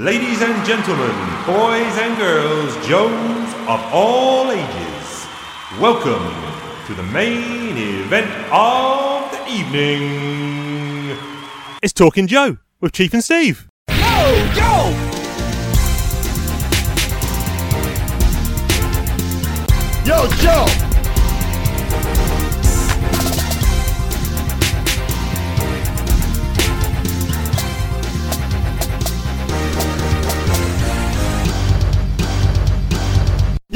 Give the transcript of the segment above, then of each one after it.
Ladies and gentlemen, boys and girls, Joes of all ages, welcome to the main event of the evening. It's Talking Joe with Chief and Steve. Yo, yo! Yo, Joe!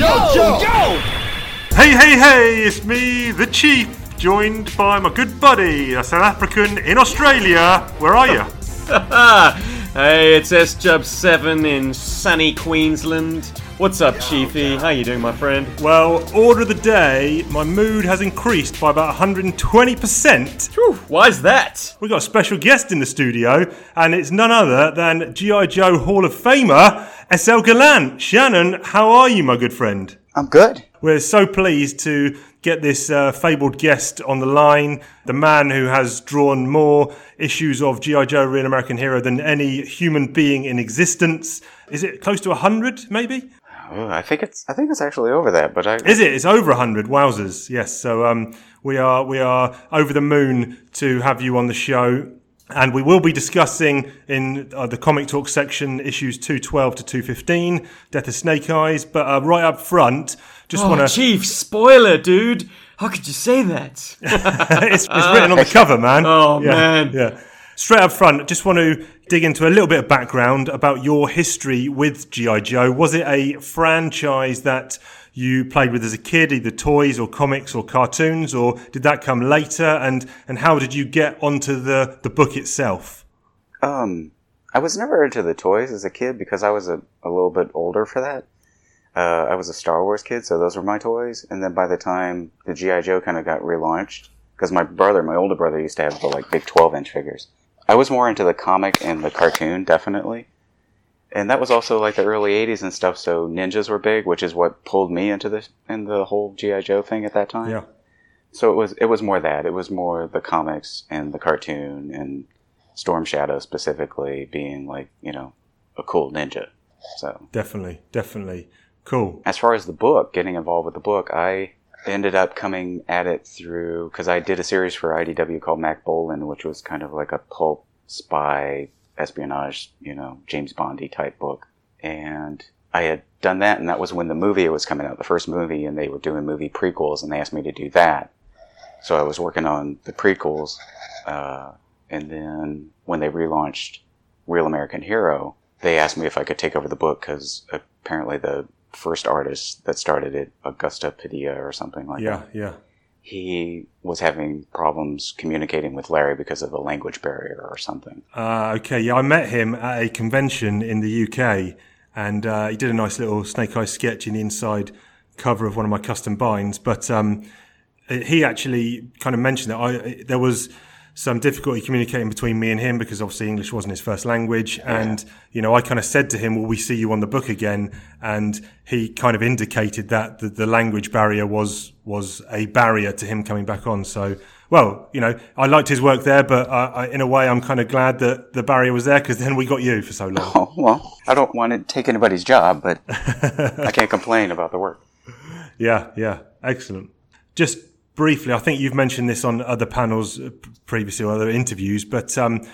Yo, Joe! Yo! Hey, hey, hey, it's me, the Chief, joined by my good buddy, a South African in Australia. Where are you? hey, it's S Jub Seven in sunny Queensland. What's up, Chiefy? How you doing, my friend? well, order of the day, my mood has increased by about 120%. Whew, why's that? We've got a special guest in the studio, and it's none other than G.I. Joe Hall of Famer, S.L. Gallant. Shannon, how are you, my good friend? I'm good. We're so pleased to get this uh, fabled guest on the line, the man who has drawn more issues of G.I. Joe Real American Hero than any human being in existence. Is it close to 100, maybe? Oh, I think it's I think it's actually over that, but I Is it? It's over 100. Wowzers. Yes. So um, we are we are over the moon to have you on the show. And we will be discussing in uh, the comic talk section issues 212 to 215, Death of Snake Eyes. But uh, right up front, just Oh, want to. Chief, spoiler, dude. How could you say that? it's, it's written on the cover, man. Oh, Yeah, man. Yeah. Straight up front, just want to dig into a little bit of background about your history with G.I. Joe. Was it a franchise that you played with as a kid, either toys or comics or cartoons, or did that come later? And, and how did you get onto the, the book itself? um I was never into the toys as a kid because I was a, a little bit older for that. Uh, I was a Star Wars kid, so those were my toys. And then by the time the GI Joe kind of got relaunched, because my brother, my older brother, used to have the like big twelve inch figures. I was more into the comic and the cartoon, definitely. And that was also like the early '80s and stuff. So ninjas were big, which is what pulled me into the in the whole GI Joe thing at that time. Yeah. So it was it was more that it was more the comics and the cartoon and Storm Shadow specifically being like you know a cool ninja. So Definitely. Definitely. Cool. as far as the book, getting involved with the book, I ended up coming at it through because I did a series for IDW called Mack Bolan, which was kind of like a pulp spy espionage, you know, James Bondy type book, and I had done that, and that was when the movie was coming out, the first movie, and they were doing movie prequels, and they asked me to do that. So I was working on the prequels, uh, and then when they relaunched Real American Hero, they asked me if I could take over the book because apparently the first artist that started it, Augusta Padilla or something like Yeah. that, Yeah. Yeah. He was having problems communicating with Larry because of a language barrier or something. Uh, okay, yeah, I met him at a convention in the UK, and uh, he did a nice little Snake Eyes sketch in the inside cover of one of my custom binds. But um, he actually kind of mentioned that I there was some difficulty communicating between me and him because obviously English wasn't his first language, and you know I kind of said to him, "Will we see you on the book again?" And he kind of indicated that the, the language barrier was was a barrier to him coming back on. So well, you know, I liked his work there, but uh, I, in a way, I'm kind of glad that the barrier was there because then we got you for so long. Oh, well, I don't want to take anybody's job, but I can't complain about the work. Yeah, yeah, excellent. Just briefly, I think you've mentioned this on other panels uh, previously or other interviews, but um,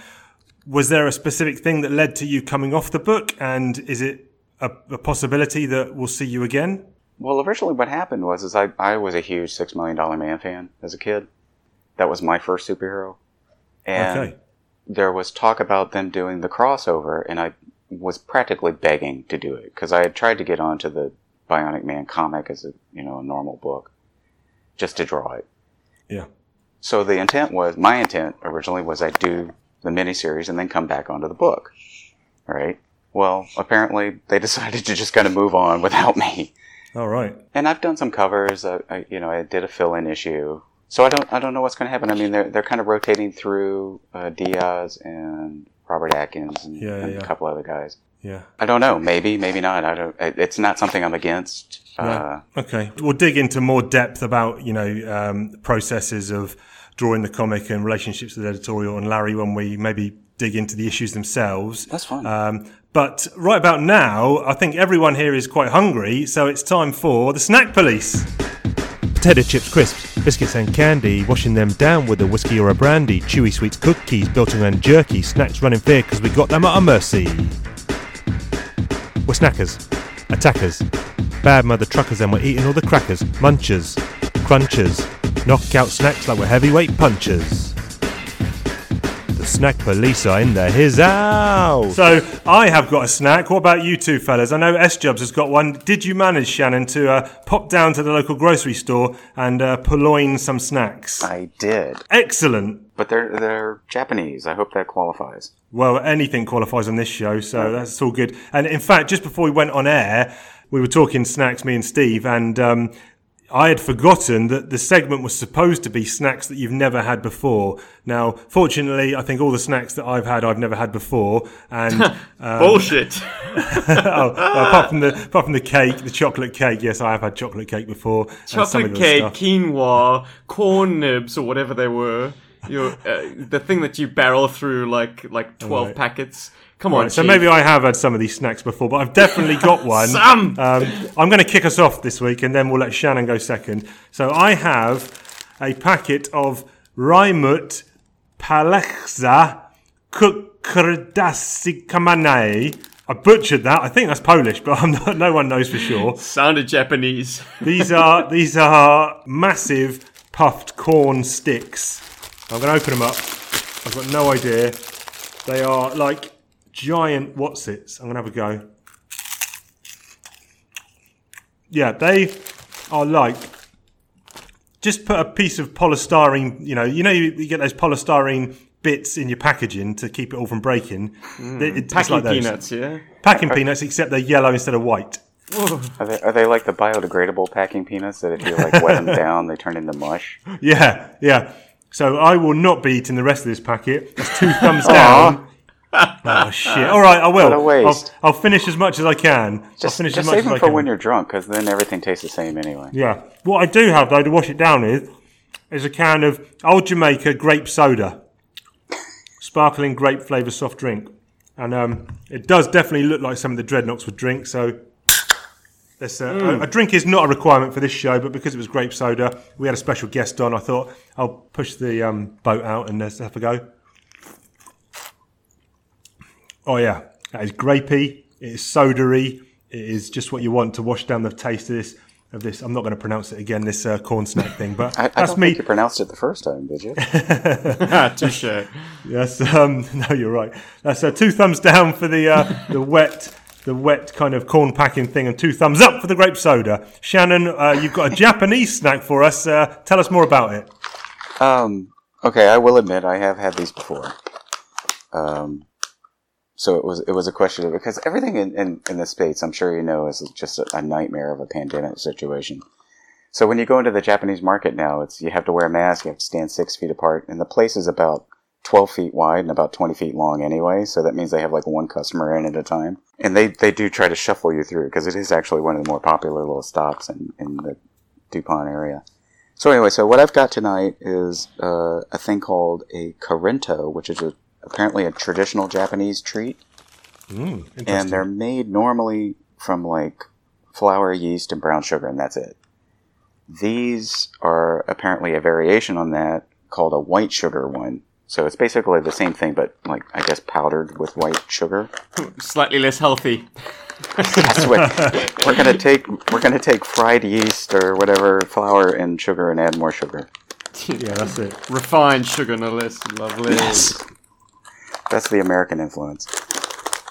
was there a specific thing that led to you coming off the book, and is it a, a possibility that we'll see you again? Well, originally what happened was is I, I was a huge Six Million Dollar Man fan as a kid. That was my first superhero. And Okay. there was talk about them doing the crossover, and I was practically begging to do it because I had tried to get onto the Bionic Man comic as a you know a normal book, just to draw it. Yeah. So the intent was my intent originally was I'd do the miniseries and then come back onto the book. Right? Well, apparently they decided to just kind of move on without me. All right. And I've done some covers. I, I, you know, I did a fill-in issue, so I don't, I don't know what's going to happen. I mean, they're they're kind of rotating through uh, Diaz and Robert Atkins and, Yeah, and yeah. a couple other guys. Yeah. I don't know. Maybe, maybe not. I don't. It's not something I'm against. Uh, Okay. We'll dig into more depth about, you know, um, processes of drawing the comic and relationships with editorial and Larry when we maybe dig into the issues themselves. That's fine. Um, but right about now, I think everyone here is quite hungry, so it's time for the snack police. Potato chips, crisps, biscuits and candy, washing them down with a whiskey or a brandy, chewy sweets, cookies, built around jerky, snacks running fair because we got them at our mercy. We're snackers, attackers, bad mother truckers and we're eating all the crackers, munchers, crunchers, knockout snacks like we're heavyweight punchers. The snack police are in the his house. So I have got a snack. What about you two fellas? I know S Jubs has got one. Did you manage, Shannon, to uh, pop down to the local grocery store and uh, purloin some snacks? I did, Excellent. But they're they're Japanese. I hope that qualifies. Well, anything qualifies on this show, so that's all good. And in fact, just before we went on air, we were talking snacks, me and Steve, and um, I had forgotten that the segment was supposed to be snacks that you've never had before. Now, fortunately, I think all the snacks that I've had, I've never had before, and um, Bullshit. oh, well, apart from the apart from the cake, the chocolate cake, yes, I have had chocolate cake before. and some of Chocolate cake, quinoa, corn nibs, or whatever they were. Your, uh, the thing that you barrel through like like twelve Right. packets. Come on, Right, so maybe I have had some of these snacks before, but I've definitely got one. Sam! Um, I'm going to kick us off this week, and then we'll let Shannon go second. So I have a packet of Raimut Palechza Kukrdasikamanej. I butchered that. I think that's Polish, but I'm not, no one knows for sure. sounded Japanese. These are these are massive puffed corn sticks. I'm going to open them up. I've got no idea. They are like giant whatsits. I'm going to have a go. Yeah, they are like just put a piece of polystyrene. You know, you know, you, you get those polystyrene bits in your packaging to keep it all from breaking. Mm. It- it's Packing like those. peanuts, yeah. Packing peanuts, except they're yellow instead of white. Are they, are they like the biodegradable packing peanuts that if you like wet them down, they turn into mush? Yeah, yeah. So I will not be eating the rest of this packet. That's two thumbs down. oh shit! All right, I will. What a waste. I'll, I'll finish as much as I can. Just, finish just save them for when you're drunk, because then everything tastes the same anyway. Yeah. What I do have though to wash it down with is a can of Old Jamaica grape soda, sparkling grape flavour soft drink, and um, it does definitely look like some of the Dreadnoks would drink. So. This, uh, a, a drink is not a requirement for this show, but because it was grape soda, we had a special guest on. I thought I'll push the um, boat out and let's have a go. Oh yeah, that is grapey. It is sodery. It is just what you want to wash down the taste of this. Of this, I'm not going to pronounce it again. This uh, corn snack thing, but I, I that's don't me. think you pronounced it the first time, did you? Touche. Yes, um, no, you're right. That's uh, two thumbs down for the uh, the wet, the wet kind of corn packing thing, and two thumbs up for the grape soda. Shannon, uh, you've got a Japanese snack for us. Uh, tell us more about it. Um, okay, I will admit I have had these before. Um, so it was it was a question of because everything in, in, in the states, I'm sure you know, is just a, a nightmare of a pandemic situation. So when you go into the Japanese market now, it's you have to wear a mask, you have to stand six feet apart, and the place is about 12 feet wide and about 20 feet long anyway. So that means they have like one customer in at a time, and they they do try to shuffle you through because it is actually one of the more popular little stops in in the Dupont area. So anyway, so what I've got tonight is uh, a thing called a Karinto, which is a, apparently a traditional Japanese treat, and they're made normally from like flour, yeast, and brown sugar, and that's it. These are apparently a variation on that called a white sugar one. So it's basically the same thing, but like I guess powdered with white sugar. Slightly less healthy. That's what we're gonna take. We're gonna take fried yeast or whatever flour and sugar and add more sugar. Yeah, that's it. Refined sugar, no less. Lovely. Yes. That's the American influence.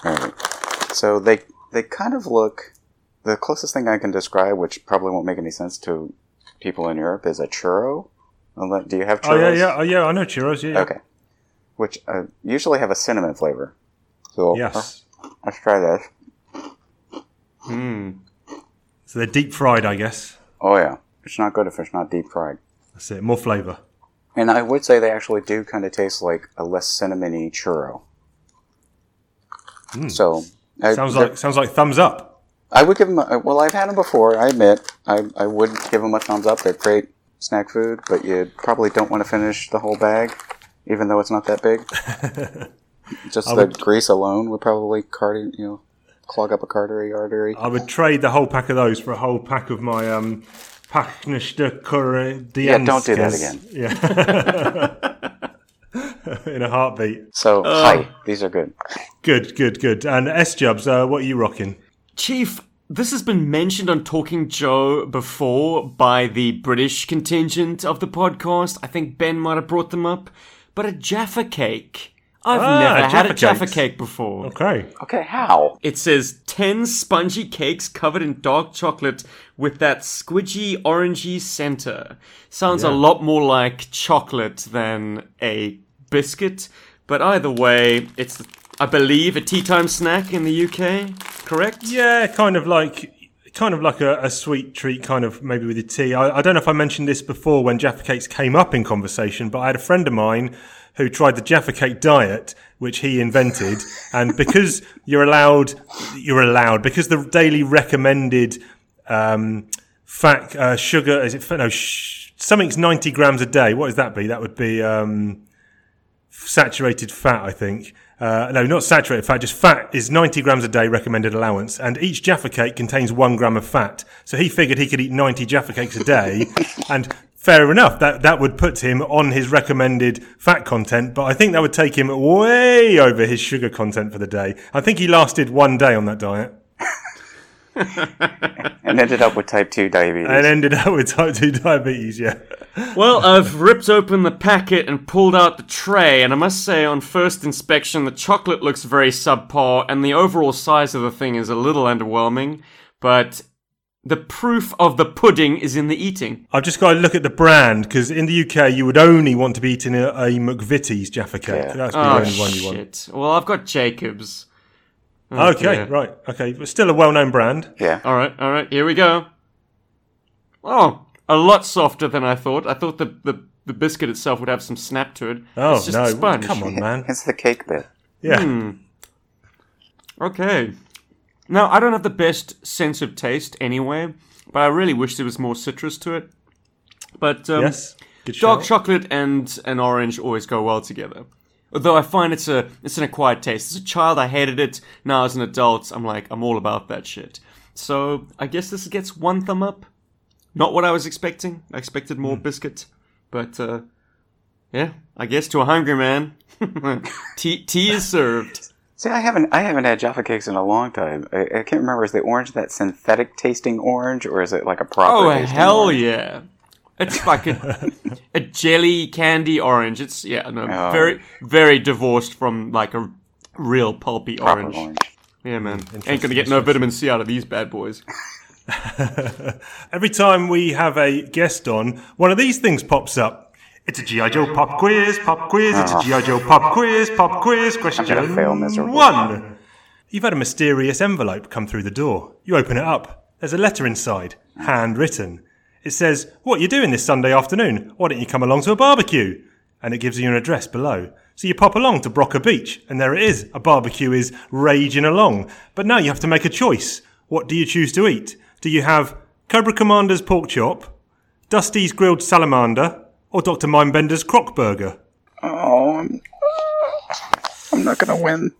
All right. So they they kind of look. The closest thing I can describe, which probably won't make any sense to people in Europe, is a churro. Do you have Oh churros? yeah, yeah, oh, yeah. I know churros. Yeah. Okay. Which uh, usually have a cinnamon flavor. So Yes. uh, let's try this. Hmm. So they're deep fried, I guess. Oh yeah, it's not good if it's not deep fried. That's it. More flavour. And I would say they actually do kind of taste like a less cinnamony churro. So I. Sounds like sounds like thumbs up. I would give them. A, well, I've had them before. I admit, I, I would give them a thumbs up. They're great snack food, but you probably don't want to finish the whole bag, even though it's not that big. Just I the would- grease alone would probably cardi- you know, clog up a cardiac artery. I would trade the whole pack of those for a whole pack of my um, Pachnischte Curry Yeah, don't do that again. Yeah. In a heartbeat. So, hi, these are good. Good, good, good. And S Jubs, uh, what are you rocking? Chief, this has been mentioned on Talking Joe before by the British contingent of the podcast. I think Ben might have brought them up. But a Jaffa cake. I've Ah, never had a Jaffa Jaffa cakes. cake before. Okay. Okay, how? It says 10 spongy cakes covered in dark chocolate with that squidgy orangey center. Sounds a lot more like chocolate than a biscuit, but either way, it's, I believe, a tea time snack in the UK, correct? Yeah, kind of like kind of like a, a sweet treat, kind of maybe with your tea. I, I don't know if I mentioned this before when Jaffa cakes came up in conversation, but I had a friend of mine who tried the Jaffa cake diet, which he invented, and because you're allowed, you're allowed because the daily recommended um, fat uh, sugar is it no sh- something's 90 grams a day. What does that be? That would be. Um, saturated fat, I think. Uh, no, not saturated fat, just fat is 90 grams a day recommended allowance. And each Jaffa cake contains one gram of fat. So he figured he could eat 90 Jaffa cakes a day. and fair enough, that, that would put him on his recommended fat content. But I think that would take him way over his sugar content for the day. I think he lasted one day on that diet And ended up with type 2 diabetes. and ended up with type 2 diabetes, yeah. Well, I've ripped open the packet and pulled out the tray, and I must say, on first inspection, the chocolate looks very subpar, and the overall size of the thing is a little underwhelming, but the proof of the pudding is in the eating. I've just got to look at the brand because in the UK you would only want to be eating a, a McVitie's Jaffa cake. Yeah. That's the Oh, only one you want. shit. Well, I've got Jacob's. Okay, dear. right. Okay, but still a well-known brand. yeah. Alright, alright, here we go. Oh, a lot softer than I thought. I thought the, the, the biscuit itself would have some snap to it. Oh it's just no! a sponge. Come on, man. It's the cake bit. Yeah. Hmm. Okay. Now, I don't have the best sense of taste anyway, but I really wish there was more citrus to it. But um, Yes. Good dark shout. chocolate and an orange always go well together. Although I find it's a it's an acquired taste. As a child, I hated it. Now, as an adult, I'm like I'm all about that shit. So I guess this gets one thumb up. Not what I was expecting. I expected more Hmm. biscuit, but uh, yeah, I guess to a hungry man, tea tea is served. See, I haven't I haven't had Jaffa cakes in a long time. I, I can't remember. Is the orange that synthetic tasting orange, or is it like a proper? Oh hell orange? yeah! It's like a, a jelly candy orange. It's yeah, no, Oh. very very divorced from like a real pulpy orange. orange. Yeah, man, mm, ain't gonna get no vitamin C out of these bad boys. Every time we have a guest on, one of these things pops up. It's a GI Joe pop quiz, pop quiz. It's a GI Joe ah. pop quiz, pop quiz. Question gonna fail miserably. one. You've had a mysterious envelope come through the door. You open it up. There's a letter inside, ah. handwritten. It says, "What you doing this Sunday afternoon? Why don't you come along to a barbecue?" And it gives you an address below. So you pop along to Broca Beach, and there it is. A barbecue is raging along. But now you have to make a choice. What do you choose to eat? Do you have Cobra Commander's pork chop, Dusty's grilled salamander, or Dr. Mindbender's croc burger? Oh, I'm, I'm not gonna win.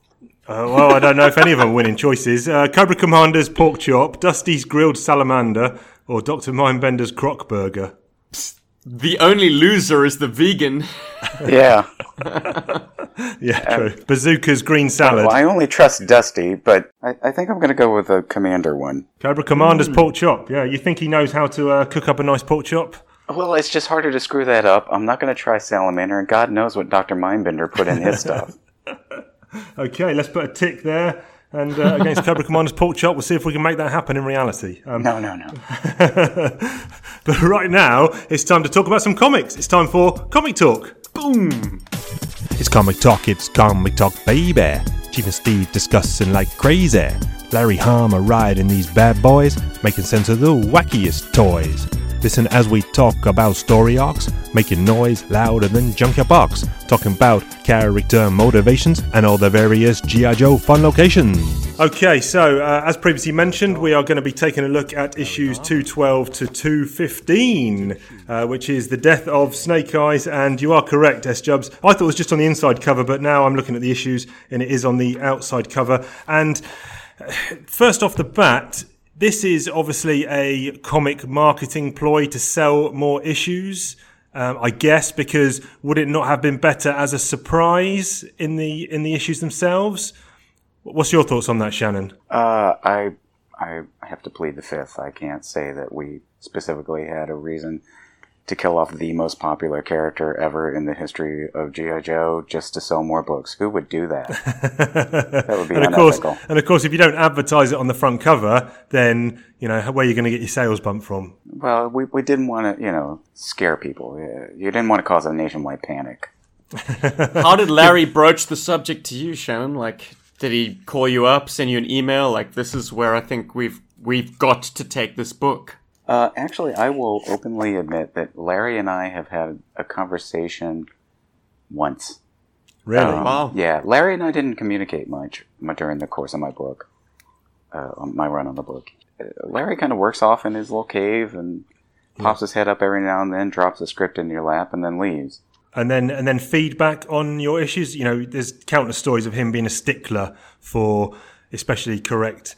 Uh, well, I don't know if any of them are winning choices. Uh, Cobra Commander's pork chop, Dusty's grilled salamander, or Dr. Mindbender's croc burger. The only loser is the vegan. Yeah. Yeah, true. Bazooka's green salad. Well, I only trust Dusty, but I, I think I'm gonna go with the commander one. Cobra Commander's pork chop. Yeah, you think he knows how to uh, cook up a nice pork chop? Well, it's just harder to screw that up. I'm not gonna try salamander, and God knows what Doctor Mindbender put in his stuff. Okay, let's put a tick there. And uh, against Cobra Commander's pork chop, we'll see if we can make that happen in reality. Um, No, no, no. but right now, it's time to talk about some comics. It's time for Comic Talk. Boom. It's comic talk, it's comic talk, baby. Chief and Steve discussing like crazy. Larry Hama riding these bad boys, making sense of the wackiest toys. Listen as we talk about story arcs, making noise louder than Junkyard Box, talking about character motivations and all the various G.I. Joe fun locations. Okay, so uh, as previously mentioned, we are going to be taking a look at issues 212 to 215, uh, which is the death of Snake Eyes. And you are correct, S Jubs. I thought it was just on the inside cover, but now I'm looking at the issues and it is on the outside cover. And uh, first off the bat, this is obviously a comic marketing ploy to sell more issues. Um, I guess because would it not have been better as a surprise in the in the issues themselves? What's your thoughts on that, Shannon? Uh, I I have to plead the fifth. I can't say that we specifically had a reason to kill off the most popular character ever in the history of GI Joe just to sell more books. Who would do that? that would be and of unethical. course, and of course, if you don't advertise it on the front cover, then you know where you're going to get your sales bump from. Well, we, we didn't want to, you know, scare people. You didn't want to cause a nationwide panic. How did Larry broach the subject to you, Shannon? Like, did he call you up, send you an email? Like, this is where I think we've we've got to take this book. Uh, actually, I will openly admit that Larry and I have had a conversation once. Really? Um, Wow. Yeah, Larry and I didn't communicate much, much during the course of my book, uh, on my run on the book. Uh, Larry kind of works off in his little cave and pops his head up every now and then, drops a script in your lap, and then leaves. and then and then feedback on your issues. You know, there's countless stories of him being a stickler for especially correct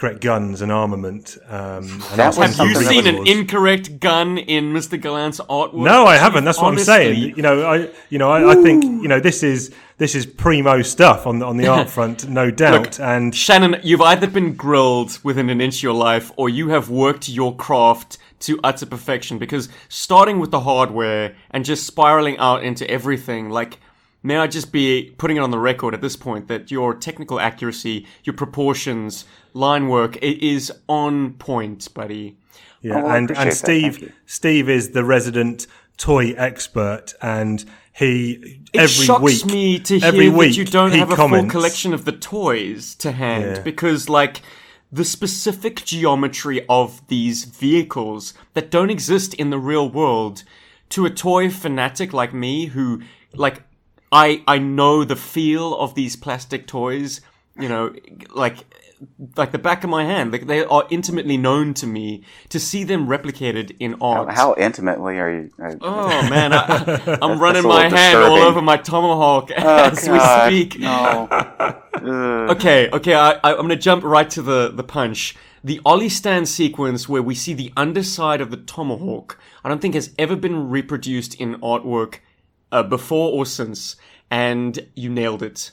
correct guns and armament. Um, and that was have you seen an incorrect gun in Mr. Gallant's artwork? No, I haven't. That's what I'm saying. You know, I you know I, I think you know this is this is primo stuff on the, on the art front, no doubt. and Shannon, you've either been grilled within an inch of your life or you have worked your craft to utter perfection because starting with the hardware and just spiraling out into everything, like, may I just be putting it on the record at this point that your technical accuracy, your proportions, line work, it is on point, buddy. Yeah, Oh, and and Steve you. Steve is the resident toy expert, and he It every shocks week me to every hear week that you don't have a comments, full collection of the toys to hand Yeah. because, like, the specific geometry of these vehicles that don't exist in the real world to a toy fanatic like me who, like, I I know the feel of these plastic toys, you know, like like the back of my hand. Like they are intimately known to me. To see them replicated in art. How intimately are you? Uh, Oh man, I, I'm running my hand all over my tomahawk oh, as God, we speak. No. Okay, okay, I, I, I'm gonna jump right to the the punch. The Ollie stand sequence where we see the underside of the tomahawk, I don't think has ever been reproduced in artwork uh, before or since, and you nailed it.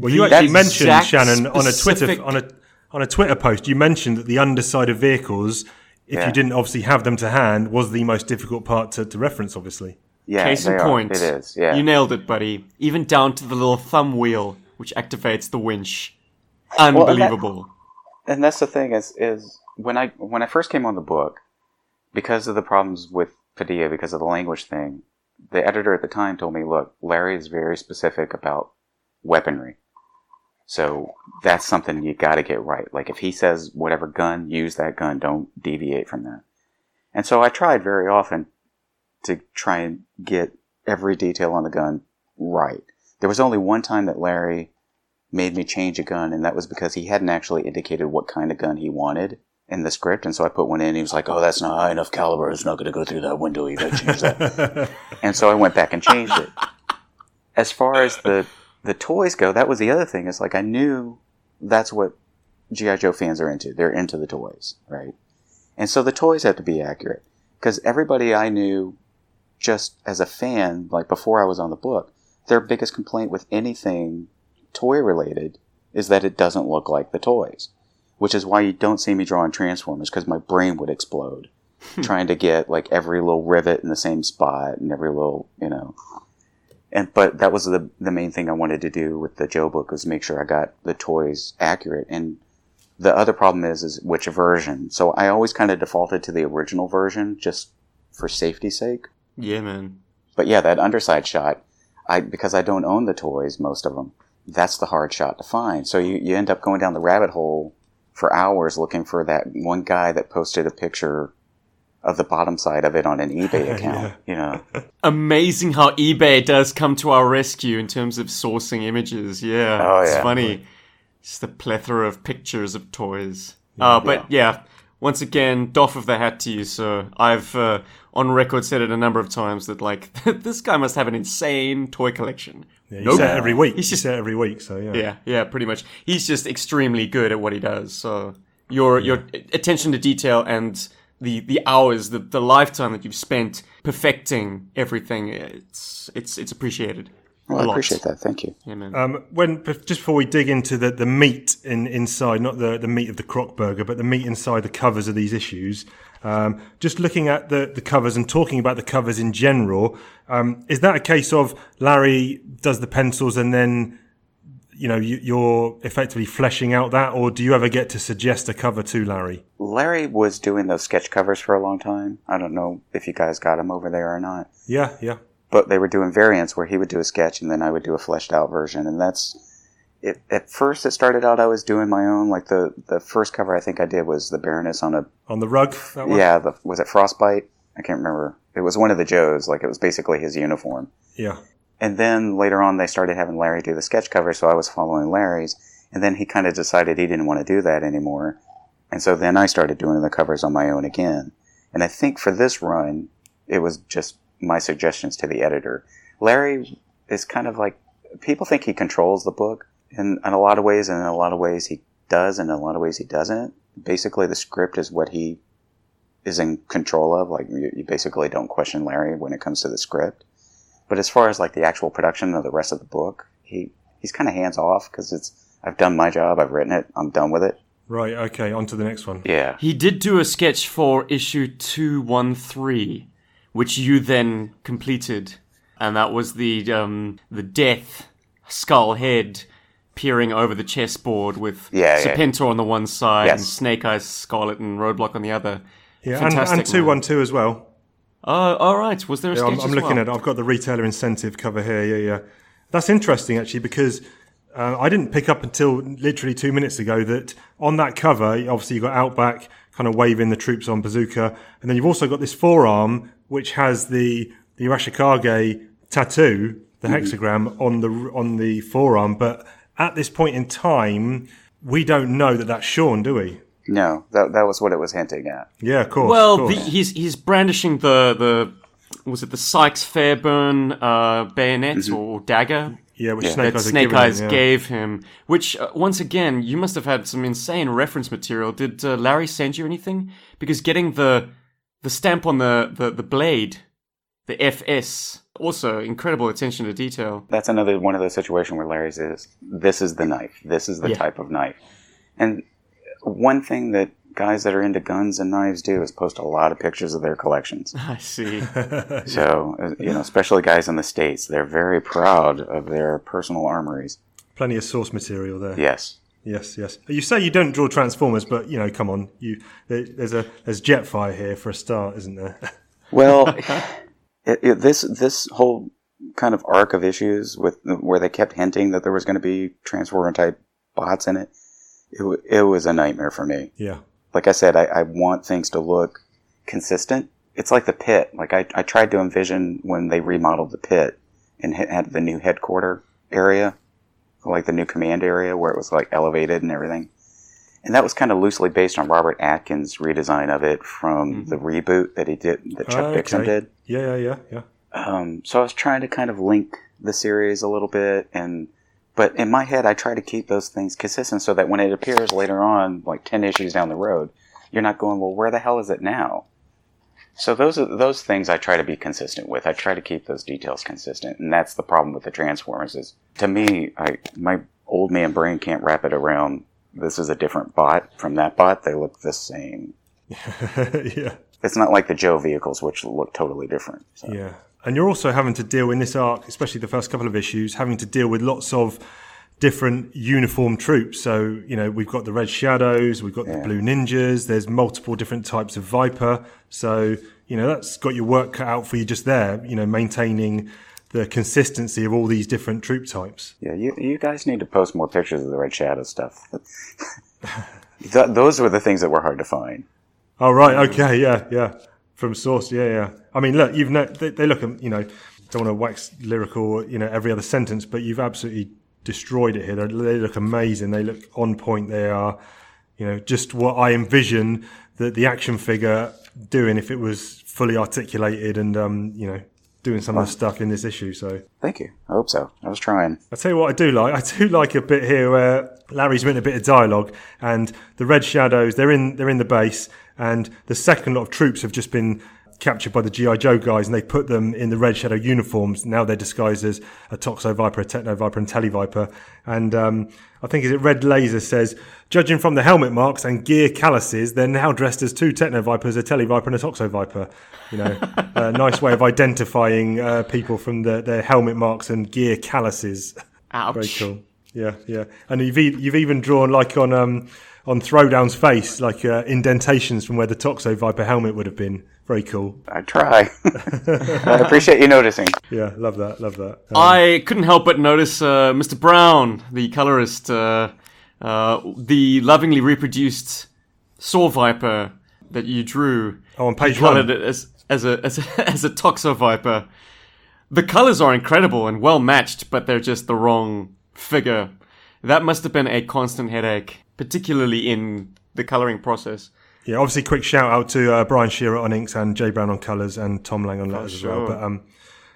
Well, you actually mentioned exact Shannon on a Twitter on a on a Twitter post. You mentioned that the underside of vehicles, if Yeah. you didn't obviously have them to hand, was the most difficult part to, to reference. Obviously, Yeah, Case they in are. point. It is. Yeah. You nailed it, buddy. Even down to the little thumb wheel, which activates the winch. Unbelievable. and that's the thing is is when I when I first came on the book, because of the problems with Padilla, because of the language thing, the editor at the time told me, "Look, Larry is very specific about weaponry, so that's something you got to get right. Like if he says whatever gun, use that gun. Don't deviate from that." And so I tried very often to try and get every detail on the gun right. There was only one time that Larry made me change a gun, and that was because he hadn't actually indicated what kind of gun he wanted in the script, and so I put one in. And he was like, "Oh, that's not high enough caliber. It's not going to go through that window. You got to change that." and so I went back and changed it. As far as the the toys go, that was the other thing. Is like I knew that's what GI Joe fans are into. They're into the toys, right? And so the toys have to be accurate because everybody I knew, just as a fan, like before I was on the book, their biggest complaint with anything toy related is that it doesn't look like the toys, which is why you don't see me drawing Transformers because my brain would explode trying to get like every little rivet in the same spot and every little, you know. And but that was the the main thing I wanted to do with the Joe book was make sure I got the toys accurate. And the other problem is is which version. So I always kind of defaulted to the original version just for safety's sake. Yeah, man. But yeah, that underside shot, I because I don't own the toys, most of them. That's the hard shot to find. So you, you end up going down the rabbit hole for hours looking for that one guy that posted a picture of the bottom side of it on an eBay account. You know, Amazing how eBay does come to our rescue in terms of sourcing images. Yeah, Oh, it's yeah. funny. It's the plethora of pictures of toys. uh, but yeah. once again, doff of the hat to you, sir. I've uh, on record said it a number of times that like this guy must have an insane toy collection. Yeah, you Nope. say it every week. He's you just- say it every week. So yeah. Yeah, yeah, pretty much. He's just extremely good at what he does. So your your attention to detail and the the hours, the the lifetime that you've spent perfecting everything, it's it's it's appreciated. well, a I lot. appreciate that. Thank you. Yeah. Um, when just before we dig into the, the meat in inside, not the, the meat of the croc burger, but the meat inside the covers of these issues, um, just looking at the, the covers and talking about the covers in general, um, is that a case of Larry does the pencils and then you know you, you're effectively fleshing out that, or do you ever get to suggest a cover to Larry? Larry was doing those sketch covers for a long time. I don't know if you guys got him over there or not. Yeah, yeah, but they were doing variants where he would do a sketch and then I would do a fleshed out version. And that's it. At first, it started out I was doing my own. Like the the first cover I think I did was the Baroness on a on the rug. That one? yeah. The, was it Frostbite? I can't remember. It was one of the Joes. Like it was basically his uniform. yeah. And then later on, they started having Larry do the sketch cover, so I was following Larry's. And then he kind of decided he didn't want to do that anymore. And so then I started doing the covers on my own again. And I think for this run, it was just my suggestions to the editor. Larry is kind of like people think he controls the book in, in a lot of ways, and in a lot of ways he does, and in a lot of ways he doesn't. Basically, the script is what he is in control of. Like you, you basically don't question Larry when it comes to the script. But as far as like the actual production of the rest of the book, he he's kind of hands off because it's I've done my job, I've written it, I'm done with it. Right. Okay. On to the next one. Yeah, He did do a sketch for issue 213, which you then completed. And that was the um, the death skull head peering over the chessboard with Yeah, yeah. Serpentor on the one side and Snake Eyes, Scarlett, and Roadblock on the other. Yeah, and, Fantastic, and two one two as well. Oh, all right. Was there a Yeah, sketch I'm, I'm looking well? at it. I've got the retailer incentive cover here. Yeah, yeah. That's interesting actually because uh, I didn't pick up until literally two minutes ago that on that cover, obviously you've got Outback kind of waving the troops on bazooka, and then you've also got this forearm which has the the Arashikage tattoo, the hexagram on the on the forearm. But at this point in time, we don't know that that's Sean, do we? No, that that was what it was hinting at. Yeah, of course. Well, of the, he's he's brandishing the the was it the Sykes Fairbairn uh, bayonet Mm-hmm. or dagger yeah, which Yeah. Snake that Eyes, Snake given him, yeah. gave him? Which uh, once again, you must have had some insane reference material. Did uh, Larry send you anything? Because getting the the stamp on the the, the blade, the FS, also incredible attention to detail. That's another one of those situations where Larry's is this is the knife, this is the Yeah. type of knife. And one thing that guys that are into guns and knives do is post a lot of pictures of their collections. I see. So, uh, you know, especially guys in the States, they're very proud of their personal armories. Plenty of source material there. Yes. Yes, yes. You say you don't draw Transformers, but you know, come on, you there's a there's Jetfire here for a start, isn't there? Well, it, it, this this whole kind of arc of issues with where they kept hinting that there was going to be transformer type bots in it, it, it was a nightmare for me. yeah, Like I said, I, I want things to look consistent. It's like the pit. Like I, I tried to envision when they remodeled the pit and had- the new headquarter area, like the new command area where it was like elevated and everything. And that was kind of loosely based on Robert Atkins' redesign of it from the reboot that he did, that Chuck Ah, Dixon okay. did. yeah, yeah, yeah, yeah. Um, so I was trying to kind of link the series a little bit, and but in my head, I try to keep those things consistent so that when it appears later on, like ten issues down the road, you're not going, well, where the hell is it now? So those are those things I try to be consistent with. I try to keep those details consistent, and that's the problem with the Transformers. Is to me, I my old man brain can't wrap it around. This is a different bot from that bot. They look the same. yeah, It's not like the Joe vehicles, which look totally different. So. yeah. And you're also having to deal in this arc, especially the first couple of issues, having to deal with lots of different uniform troops. So you know, we've got the Red Shadows, we've got the Blue Ninjas. There's multiple different types of Viper. So you know, that's got your work cut out for you just there. You know, maintaining the consistency of all these different troop types. Yeah, you you guys need to post more pictures of the Red Shadow stuff. Th- those were the things that were hard to find. Oh right, okay, yeah, yeah. From source. Yeah, yeah. I mean, look, you've no, they, they look, um, you know, don't want to wax lyrical, you know, every other sentence, but you've absolutely destroyed it here. They're, they look amazing. They look on point. They are, you know, just what I envision that the action figure doing if it was fully articulated and, um, you know, doing some of the oh. stuff in this issue. So Thank you. I hope so. I was trying. I tell you what, I do like. I do like a bit here where Larry's written a bit of dialogue, and the Red Shadows. They're in. They're in the base, and the second lot of troops have just been captured by the GI Joe guys, and they put them in the Red Shadow uniforms. Now they're disguised as a Toxo Viper, a Techno Viper, and Tele Viper. And um, I think is it Red Laser says, judging from the helmet marks and gear calluses, they're now dressed as two Techno Vipers, a Tele Viper, and a Toxo Viper. You know, a nice way of identifying uh, people from the, their helmet marks and gear calluses. Ouch. Very cool. Yeah, yeah. And you've you've even drawn like on um on Throwdown's face, like uh, indentations from where the Toxo Viper helmet would have been. Very cool. I try. I appreciate you noticing. Yeah, love that. Love that. Um, I couldn't help but notice uh, Mr. Brown, the colorist, uh, uh, the lovingly reproduced Saw Viper that you drew. Oh, on page you colored one. it as as a as a, as a Toxo Viper. The colors are incredible and well matched, but they're just the wrong figure. That must have been a constant headache, particularly in the coloring process. Yeah, obviously, quick shout out to uh, Brian Shearer on inks and Jay Brown on colours and Tom Lang on letters as well. But um,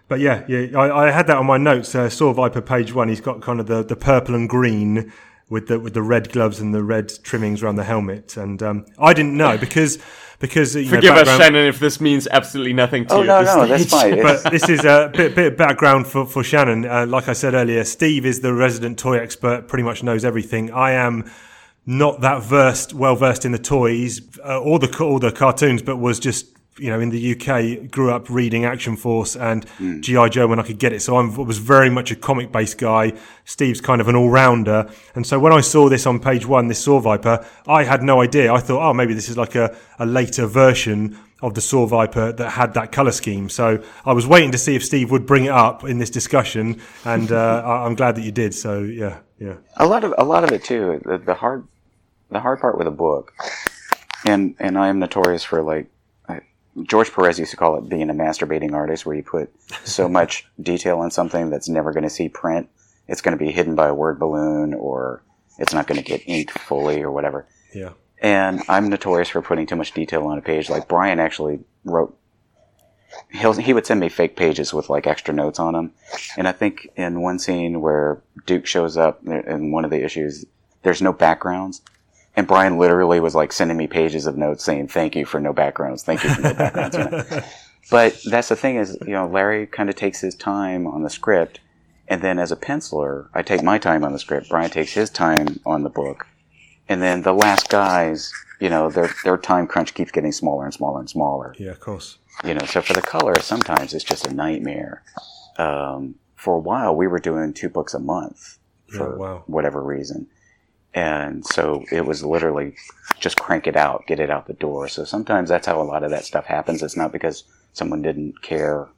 but yeah, yeah, I, I had that on my notes. Uh, Saw Viper page one. He's got kind of the, the purple and green with the with the red gloves and the red trimmings around the helmet. And um, I didn't know because because you know, Forgive us, Shannon, if this means absolutely nothing to Oh you. no, at this no, that's fine. But this is a bit, bit of background for, for Shannon. Uh, like I said earlier, Steve is the resident toy expert, pretty much knows everything. I am not that versed, well versed in the toys uh, or the or the cartoons, but was just you know in the UK, grew up reading Action Force and GI Joe when I could get it. So I was very much a comic based guy. Steve's kind of an all rounder, and so when I saw this on page one, this Saw Viper, I had no idea. I thought, oh, maybe this is like a, a later version of the Saw Viper that had that color scheme. So I was waiting to see if Steve would bring it up in this discussion, and uh, I'm glad that you did. So yeah, yeah. a lot of a lot of it too. The, the hard the hard part with a book, and and I am notorious for like George Perez used to call it being a masturbating artist, where you put so much detail in something that's never going to see print. It's going to be hidden by a word balloon, or it's not going to get inked fully, or whatever. Yeah. And I'm notorious for putting too much detail on a page. Like Brian actually wrote. He'll, he would send me fake pages with like extra notes on them. And I think in one scene where Duke shows up uh, in one of the issues, there's no backgrounds. And Brian literally was like sending me pages of notes saying, thank you for no backgrounds. Thank you for no backgrounds. you know? But that's the thing is, you know, Larry kind of takes his time on the script. And then as a penciler, I take my time on the script. Brian takes his time on the book. And then the last guys, you know, their, their time crunch keeps getting smaller and smaller and smaller Yeah, of course. you know so for the color sometimes it's just a nightmare um, for a while we were doing two books a month for Yeah, wow. whatever reason and so it was literally just crank it out get it out the door so sometimes that's how a lot of that stuff happens it's not because someone didn't care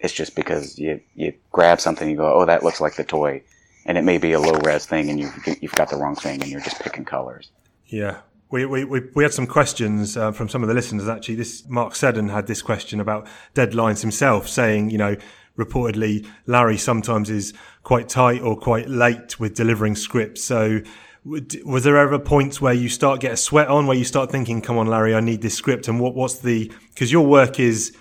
it's just because you you grab something you go oh that looks like the toy and it may be a low res thing and you've, you've got the wrong thing and you're just picking colors Yeah. We, we, we, we had some questions uh, from some of the listeners actually. This Mark Seddon had this question about deadlines himself, saying, you know, reportedly Larry sometimes is quite tight or quite late with delivering scripts. So was there ever points where you start get a sweat on, where you start thinking, come on, Larry, I need this script? And what, what's the, because your work is,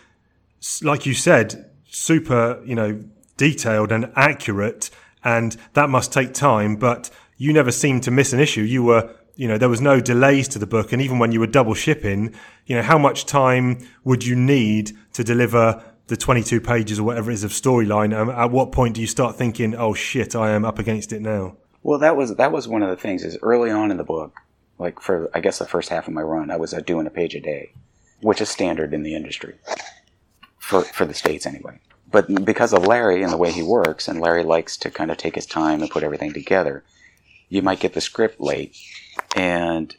like you said, super, you know, detailed and accurate, and that must take time. But you never seemed to miss an issue. You were, you know, there was no delays to the book, and even when you were double shipping, you know, how much time would you need to deliver the 22 pages or whatever it is of storyline? Um, at what point do you start thinking, oh shit, I am up against it now? Well, that was that was one of the things. Is early on in the book, like for I guess the first half of my run, I was uh, doing a page a day, which is standard in the industry for for the states anyway. But because of Larry and the way he works, and Larry likes to kind of take his time and put everything together, you might get the script late. And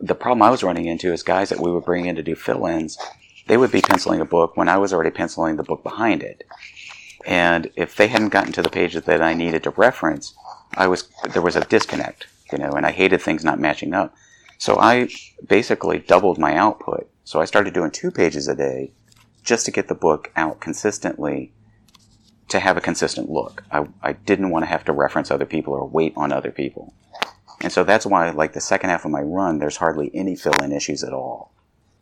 the problem I was running into is guys that we would bring in to do fill-ins, they would be penciling a book when I was already penciling the book behind it. And if they hadn't gotten to the pages that I needed to reference, I was there was a disconnect, you know, and I hated things not matching up. So I basically doubled my output So I started doing two pages a day just to get the book out consistently to have a consistent look. I, I didn't want to have to reference other people or wait on other people. And so that's why, like the second half of my run, there's hardly any fill in issues at all.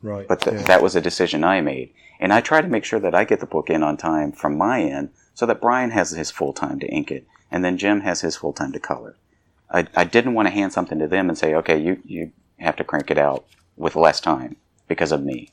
Right. But th- yeah. that was a decision I made. And I try to make sure that I get the book in on time from my end so that Brian has his full time to ink it and then Jim has his full time to color. I, I didn't want to hand something to them and say, okay, you, you have to crank it out with less time because of me.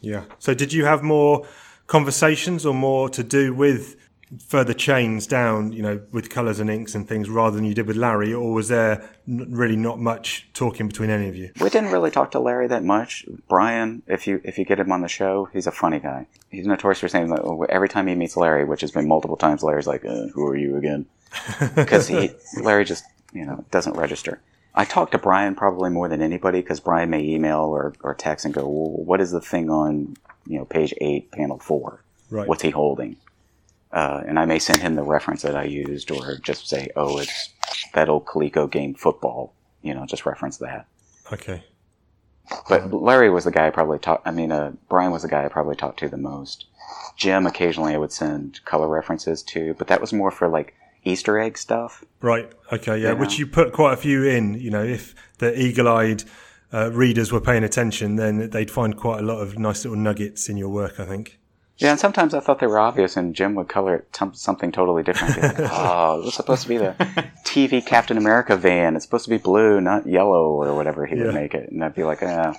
Yeah. So did you have more conversations or more to do with further chains down, you know, with colours and inks and things rather than you did with Larry, or was there really not much talking between any of you? We didn't really talk to Larry that much. Brian, if you if you get him on the show, he's a funny guy. He's notorious for saying that every time he meets Larry, which has been multiple times, Larry's like, uh, "Who are you again?" Because he Larry just you know doesn't register. I talk to Brian probably more than anybody because Brian may email or, or text and go, well, "What is the thing on you know page eight, panel four? Right. What's he holding?" Uh, and I may send him the reference that I used, or just say, "Oh, it's that old Coleco game, football." You know, just reference that. Okay. But Larry was the guy I probably talked. I mean, uh, Brian was the guy I probably talked to the most. Jim, occasionally I would send color references to, but that was more for like Easter egg stuff. Right. Okay. Yeah. Yeah. Which you put quite a few in. You know, if the eagle-eyed uh, readers were paying attention, then they'd find quite a lot of nice little nuggets in your work. I think. Yeah, and sometimes I thought they were obvious, and Jim would color it t- something totally different. Like, oh, it was supposed to be the TV Captain America van. It's supposed to be blue, not yellow, or whatever he Yeah. would make it. And I'd be like, ah,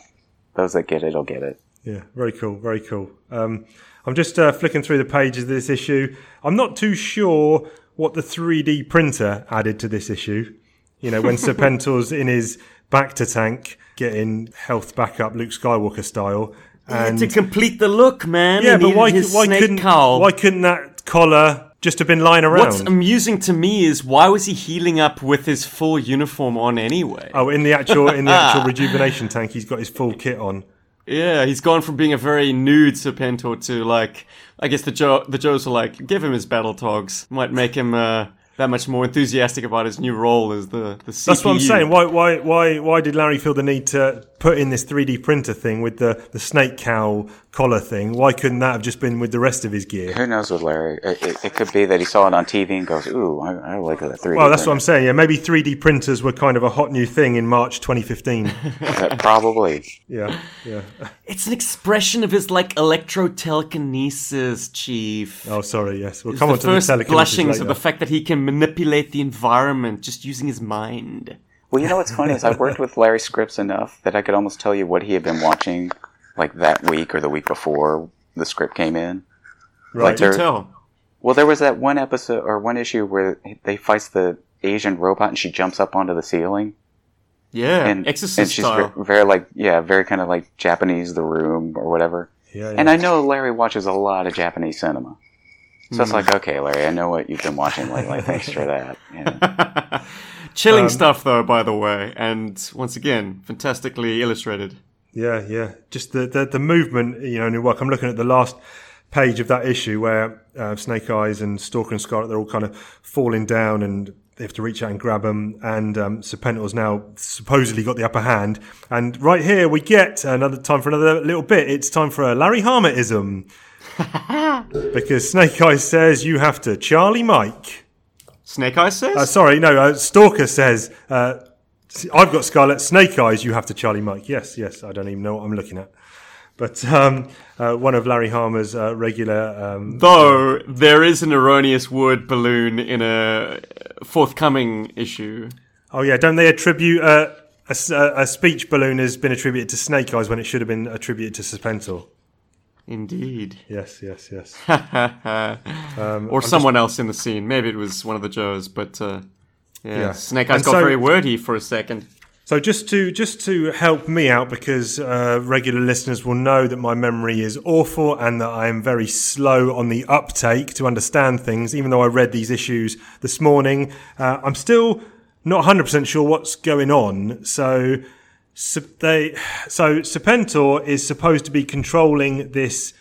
those that get it will get it. Yeah, very cool, very cool. Um, I'm just uh, flicking through the pages of this issue. I'm not too sure what the 3D printer added to this issue. You know, when Serpentor's in his back to tank, getting health back up Luke Skywalker style. And to complete the look, man. yeah, but why, why couldn't cowl. why couldn't that collar just have been lying around? What's amusing to me is why was he healing up with his full uniform on anyway? oh, in the actual in the actual rejuvenation tank, he's got his full kit on. Yeah, he's gone from being a very nude Serpentor to like, I guess the Joe, the Joes are like, give him his battle togs. Might make him uh, that much more enthusiastic about his new role as the the CPU. That's what I'm saying. Why, why, why, why did Larry feel the need to put in this 3D printer thing with the, the snake cowl collar thing? Why couldn't that have just been with the rest of his gear? Who knows with Larry? It, it, it could be that he saw it on TV and goes, ooh, I, I like that 3D. Well, that's what I'm saying. Yeah, maybe 3D printers were kind of a hot new thing in March 2015. Uh, probably. yeah, yeah. It's an expression of his like electro telekinesis, Chief. Oh, sorry. Yes, we'll It's come on to the first telekinesis blushings later. of the fact that he can manipulate the environment just using his mind. Well, you know what's funny is I've worked with Larry Scripps enough that I could almost tell you what he had been watching, like that week or the week before the script came in. right. like there- Tell. Well, there was that one episode or one issue where they fights the Asian robot and she jumps up onto the ceiling Yeah, and Exorcist and she's style. ve- very like yeah, very kind of like Japanese the room or whatever. yeah, yeah. And I know Larry watches a lot of Japanese cinema. So Hmm. it's like, okay, Larry, I know what you've been watching lately. Thanks for that. Yeah. Chilling Um, stuff, though, by the way, and once again, fantastically illustrated. Yeah, yeah. Just the, the, the movement, you know, in your work. I'm looking at the last page of that issue where uh, Snake Eyes and Stalker and Scarlett, they're all kind of falling down and they have to reach out and grab them. And um, Serpentor's now supposedly got the upper hand. And right here we get another time for another little bit. It's time for a Larry Harmotism. because Snake Eyes says you have to Charlie Mike. Snake Eyes says? Uh, sorry, no, uh, Stalker says, uh, I've got Scarlett. Snake Eyes, you have to Charlie Mike. Yes, yes, I don't even know what I'm looking at. But um, uh, one of Larry Hama's uh, regular. Um, Though there is an erroneous word balloon in a forthcoming issue. oh, yeah, don't they attribute uh, a, s- a- speech balloon has been attributed to Snake Eyes when it should have been attributed to Serpentor? Indeed. Yes, yes, yes. or someone else in the scene. Maybe it was one of the Joes, but uh, yeah, Yeah. Snake Eyes got so- very wordy for a second. So just to just to help me out, because uh, regular listeners will know that my memory is awful and that I am very slow on the uptake to understand things. Even though I read these issues this morning, uh, I'm still not 100 percent sure what's going on. So. So they, so Serpentor is supposed to be controlling this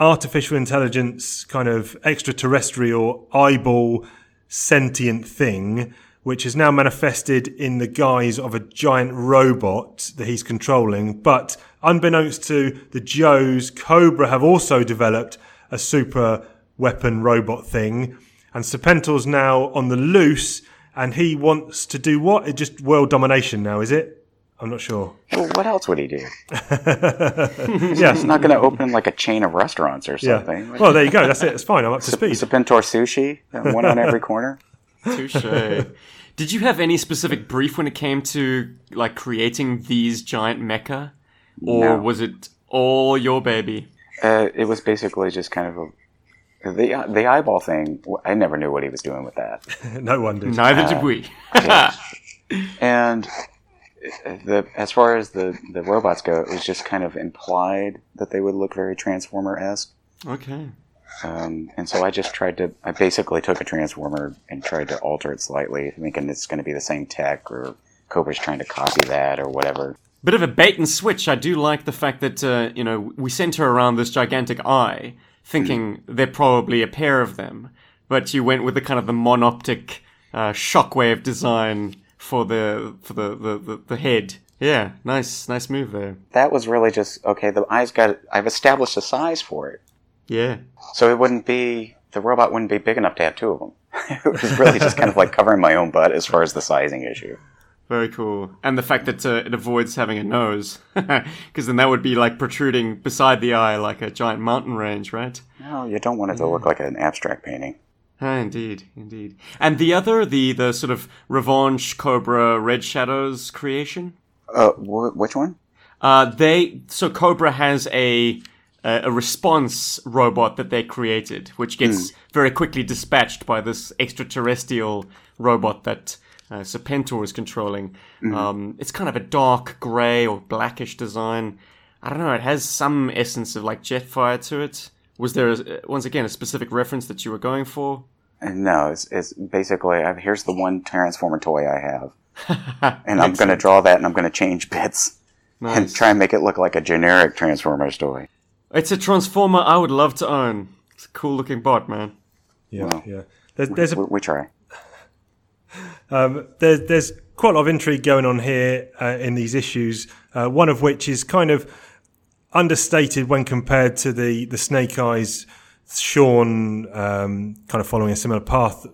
artificial intelligence kind of extraterrestrial eyeball sentient thing which is now manifested in the guise of a giant robot that he's controlling. But unbeknownst to the Joes, Cobra have also developed a super weapon robot thing. And Serpentor's now on the loose and he wants to do what? It just world domination now, is it? I'm not sure. Well, what else would he do? Yeah. He's not going to open like a chain of restaurants or Yeah. something. Well, there you go. That's it. It's fine. I'm up to speed. Serpentor sushi, one on every corner. Touche. Did you have any specific brief when it came to like creating these giant mecha, or No. was it all your baby? Uh, it was basically just kind of a the the eyeball thing. I never knew what he was doing with that. No one did. Neither did we. And the as far as the the robots go, it was just kind of implied that they would look very Transformer esque. okay. Um, and so I just tried to. I basically took a Transformer and tried to alter it slightly, thinking it's going to be the same tech, or Cobra's trying to copy that, or whatever. Bit of a bait and switch. I do like the fact that uh, you know we sent her around this gigantic eye, thinking they're probably a pair of them, but you went with the kind of the monoptic uh, shockwave design for the for the, the, the, the head. Yeah, nice nice move there. That was really just okay. The eyes got. I've established a size for it. Yeah. So it wouldn't be the robot wouldn't be big enough to have two of them. it was really just kind of like covering my own butt as far as the sizing issue. Very cool. And the fact that uh, it avoids having a nose. Because then that would be like protruding beside the eye like a giant mountain range, right? No, you don't want it to look like an abstract painting. Ah, indeed, indeed. And the other, the, the sort of Revanche Cobra Red Shadows creation? Uh, wh- which one? Uh, they so Cobra has a a a response robot that they created, which gets very quickly dispatched by this extraterrestrial robot that uh, Serpentor is controlling. Um, it's kind of a dark grey or blackish design. I don't know. It has some essence of like Jetfire to it. Was there a, once again a specific reference that you were going for? No, it's, it's basically I, here's the one Transformer toy I have, and I'm going to draw that, and I'm going to change bits and try and make it look like a generic Transformers toy. It's a transformer I would love to own. It's a cool looking bot, man. Yeah, Wow. yeah. There's, there's a We, we try. Um, there's there's quite a lot of intrigue going on here uh, in these issues. Uh, one of which is kind of understated when compared to the the Snake Eyes Sean um, kind of following a similar path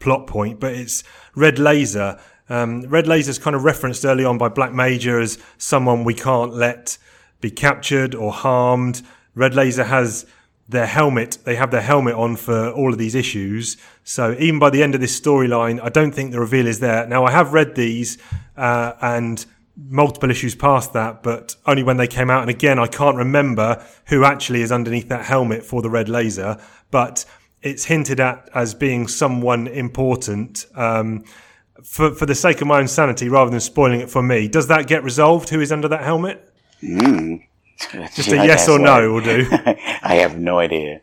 plot point, but it's Red Laser. Um, Red Laser's kind of referenced early on by Black Major as someone we can't let be captured or harmed. Red Laser has their helmet. They have their helmet on for all of these issues. So even by the end of this storyline, I don't think the reveal is there. Now I have read these uh, and multiple issues past that, but only when they came out. And again, I can't remember who actually is underneath that helmet for the Red Laser, but it's hinted at as being someone important. Um, for, for the sake of my own sanity, rather than spoiling it for me, does that get resolved? Who is under that helmet? Just a yes or no will do. I have no idea.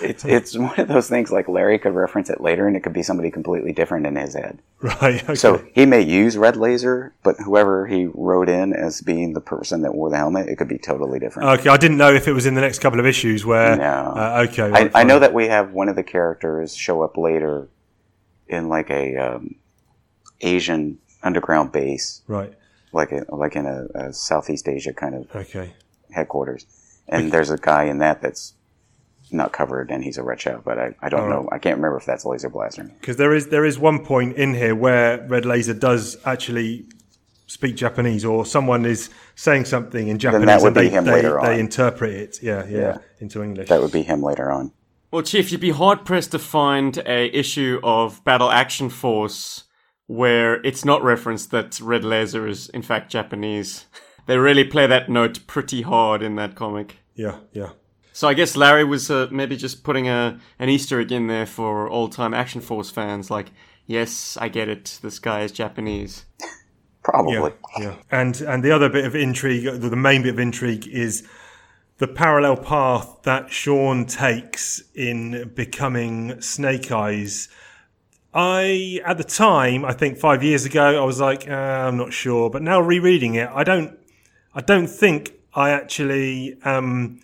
It's it's one of those things like Larry could reference it later, and it could be somebody completely different in his head. Right. Okay. So he may use red laser, but whoever he wrote in as being the person that wore the helmet, it could be totally different. okay, I didn't know if it was in the next couple of issues where. No. Uh, okay. I, right, I know that we have one of the characters show up later in like a um, Asian underground base, Right. like a, like in a, a Southeast Asia kind of Okay. Headquarters. And there's a guy in that that's not covered, and he's a red shell, but I, I don't oh. know. I can't remember if that's Laser Blaster. Because there is there is one point in here where Red Laser does actually speak Japanese, or someone is saying something in Japanese, that would and be they, him they, later they interpret it, yeah, yeah, Yeah. into English. That would be him later on. Well, Chief, you'd be hard pressed to find a issue of Battle Action Force where it's not referenced that Red Laser is in fact Japanese. They really play that note pretty hard in that comic. yeah, yeah. So I guess Larry was uh, maybe just putting a an Easter egg in there for old time Action Force fans. Like, yes, I get it. This guy is Japanese. Probably. Yeah, yeah. And and the other bit of intrigue, the the main bit of intrigue is the parallel path that Sean takes in becoming Snake Eyes. I at the time, I think five years ago, I was like, uh, I'm not sure, but now rereading it, I don't, I don't think I actually am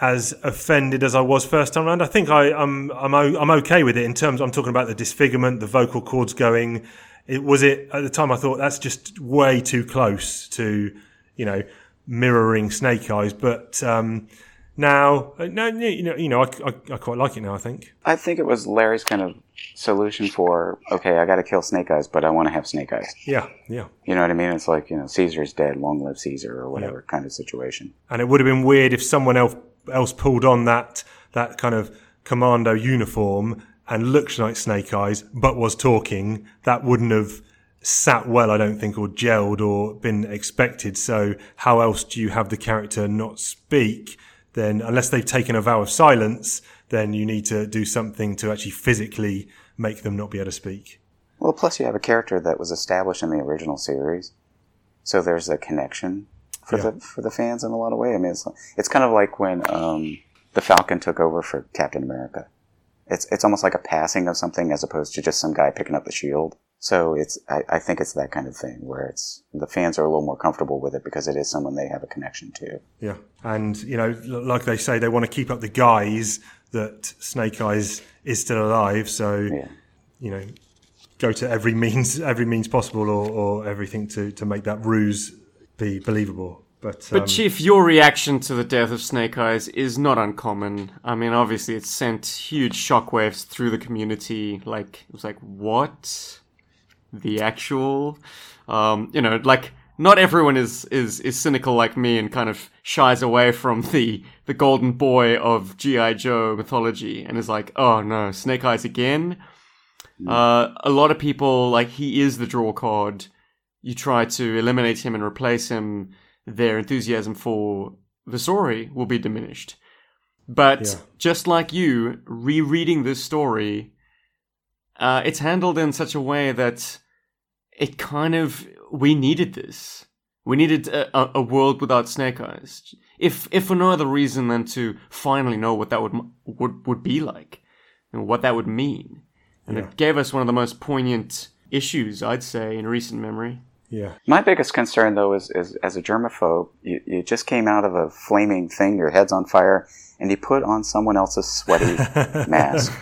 as offended as I was first time around. I think I, I'm I'm o- I'm okay with it in terms. I'm talking about the disfigurement, the vocal cords going. it was it at the time. I thought that's just way too close to you know mirroring Snake Eyes, but um, now uh, no, you know, you know, I, I, I quite like it now. I think. I think it was Larry's kind of solution for okay, I got to kill Snake Eyes, but I want to have Snake Eyes. Yeah, yeah. You know what I mean? It's like you know, Caesar's dead, long live Caesar, or whatever kind of situation. And it would have been weird if someone else else pulled on that that kind of commando uniform and looked like Snake Eyes, but was talking. That wouldn't have sat well, I don't think, or gelled or been expected. So how else do you have the character not speak? Then, unless they've taken a vow of silence, then you need to do something to actually physically make them not be able to speak. Well, plus you have a character that was established in the original series, so there's a connection for Yeah. the for the fans in a lot of way. I mean, it's it's kind of like when um, the Falcon took over for Captain America. It's it's almost like a passing of something as opposed to just some guy picking up the shield. So it's I, I think it's that kind of thing where it's the fans are a little more comfortable with it because it is someone they have a connection to. Yeah. And, you know, like they say, they want to keep up the guise that Snake Eyes is still alive. So, Yeah. you know, go to every means, every means possible or, or everything to, to make that ruse be believable. But, But um, Chief, your reaction to the death of Snake Eyes is not uncommon. I mean, obviously, it sent huge shockwaves through the community. Like, it was like, what? The actual, um, you know, like not everyone is is is cynical like me and kind of shies away from the the golden boy of GI Joe mythology and is like, oh no, Snake Eyes again. Uh, a lot of people like he is the draw card. You try to eliminate him and replace him, their enthusiasm for the story will be diminished. But Yeah. just like you, rereading this story, uh, it's handled in such a way that it kind of we needed this. We needed a, a, a world without Snake Eyes, if if for no other reason than to finally know what that would would would be like, and what that would mean. And it gave us one of the most poignant issues, I'd say, in recent memory. yeah. My biggest concern, though, is, is as a germaphobe, you, you just came out of a flaming thing, your head's on fire, and you put on someone else's sweaty mask.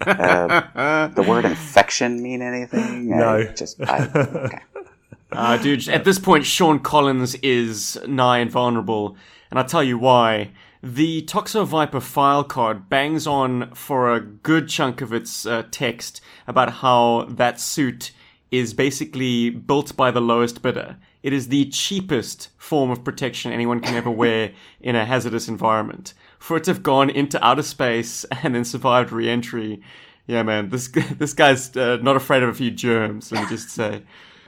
Uh, the word infection mean anything? No. I just, I, okay. Uh, dude, at this point, Sean Collins is nigh invulnerable, and I'll tell you why. The Toxo Viper file card bangs on for a good chunk of its uh, text about how that suit is basically built by the lowest bidder. It is the cheapest form of protection anyone can ever wear in a hazardous environment. For it to have gone into outer space and then survived re-entry, yeah, man, this this guy's uh, not afraid of a few germs. Let me just say.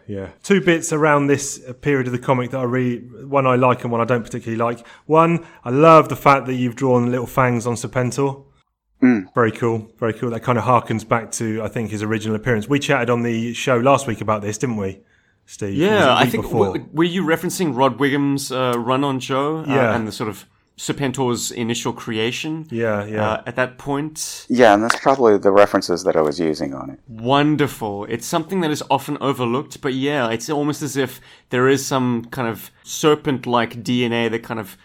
Yeah. Two bits around this period of the comic that I read, one I like and one I don't particularly like. One, I love the fact that you've drawn little fangs on Serpentor. Very cool. Very cool. That kind of harkens back to, I think, his original appearance. We chatted on the show last week about this, didn't we, Steve? Or was it Yeah, I think w- were you referencing Rod Whigham's uh, run on Joe uh, Yeah. and the sort of Serpentor's initial creation? Yeah, yeah. Uh, at that point, Yeah, and that's probably the references that I was using on it. wonderful. It's something that is often overlooked, but yeah, it's almost as if there is some kind of serpent-like DNA that kind of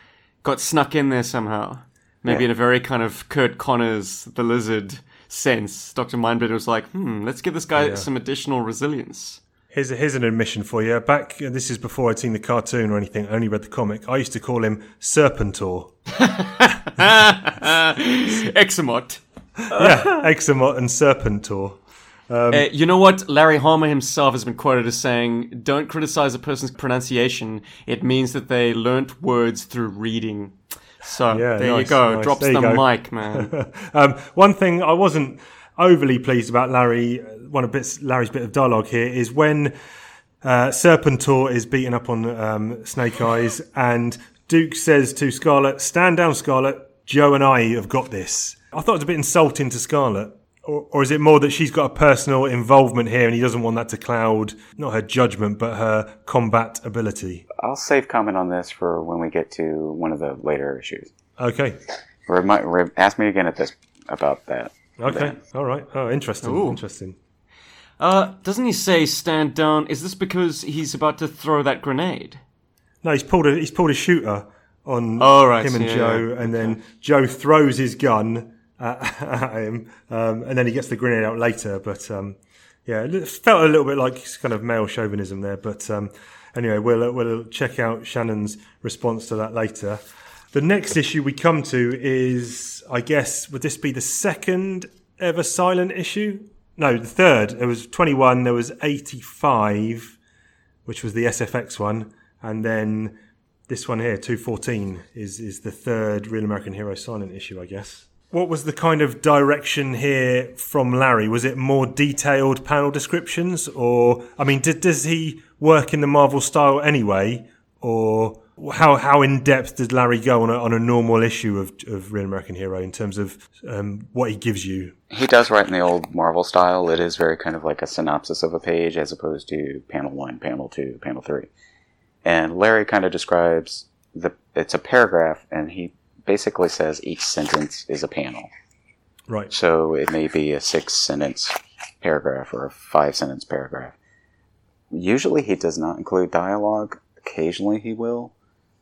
got snuck in there somehow. Maybe Yeah. in a very kind of Curt Connors, the lizard sense. Dr. Mindbender was like, hmm, let's give this guy Yeah. some additional resilience. Here's, a, here's an admission for you. Back, this is before I'd seen the cartoon or anything, I only read the comic. I used to call him Serpentor. Examot. yeah, Examot and Serpentor. Uh, you know what? Larry Hama himself has been quoted as saying, "Don't criticize a person's pronunciation. It means that they learnt words through reading." So Yeah, there you go. nice. Drops There the go. mic, man. Um, one thing I wasn't overly pleased about Larry, one of bits, Larry's bit of dialogue here is when uh, Serpentor is beaten up on um, Snake Eyes, and Duke says to Scarlett, "Stand down, Scarlett. Joe and I have got this." I thought it was a bit insulting to Scarlett. Or, or is it more that she's got a personal involvement here and he doesn't want that to cloud not her judgment but her combat ability? I'll save comment on this for when we get to one of the later issues. Okay. Remi- re- ask me again at this about that. Okay. All right. Oh, interesting. Ooh. Interesting. uh, doesn't he say stand down? Is this because he's about to throw that grenade? No, he's pulled a he's pulled a shooter on Oh, right, him and yeah, Joe, yeah, and then Joe throws his gun at, at him, um, and then he gets the grenade out later. But um, Yeah, it felt a little bit like kind of male chauvinism there, but um, anyway, we'll we'll check out Shannon's response to that later. The next issue we come to is, I guess, would this be the second ever silent issue? No, the third. There was 21, there was 85, which was the SFX one, and then this one here, 214, is, is the third Real American Hero silent issue, I guess. What was the kind of direction here from Larry? Was it more detailed panel descriptions, or I mean, did, does he work in the Marvel style anyway, or how how in depth does Larry go on a, on a normal issue of, of Real American Hero in terms of um, what he gives you? He does write in the old Marvel style. It is very kind of like a synopsis of a page as opposed to panel one, panel two, panel three. And Larry kind of describes the it's a paragraph, and he basically says each sentence is a panel. Right. So it may be a six sentence paragraph or a five sentence paragraph. Usually he does not include dialogue. Occasionally he will.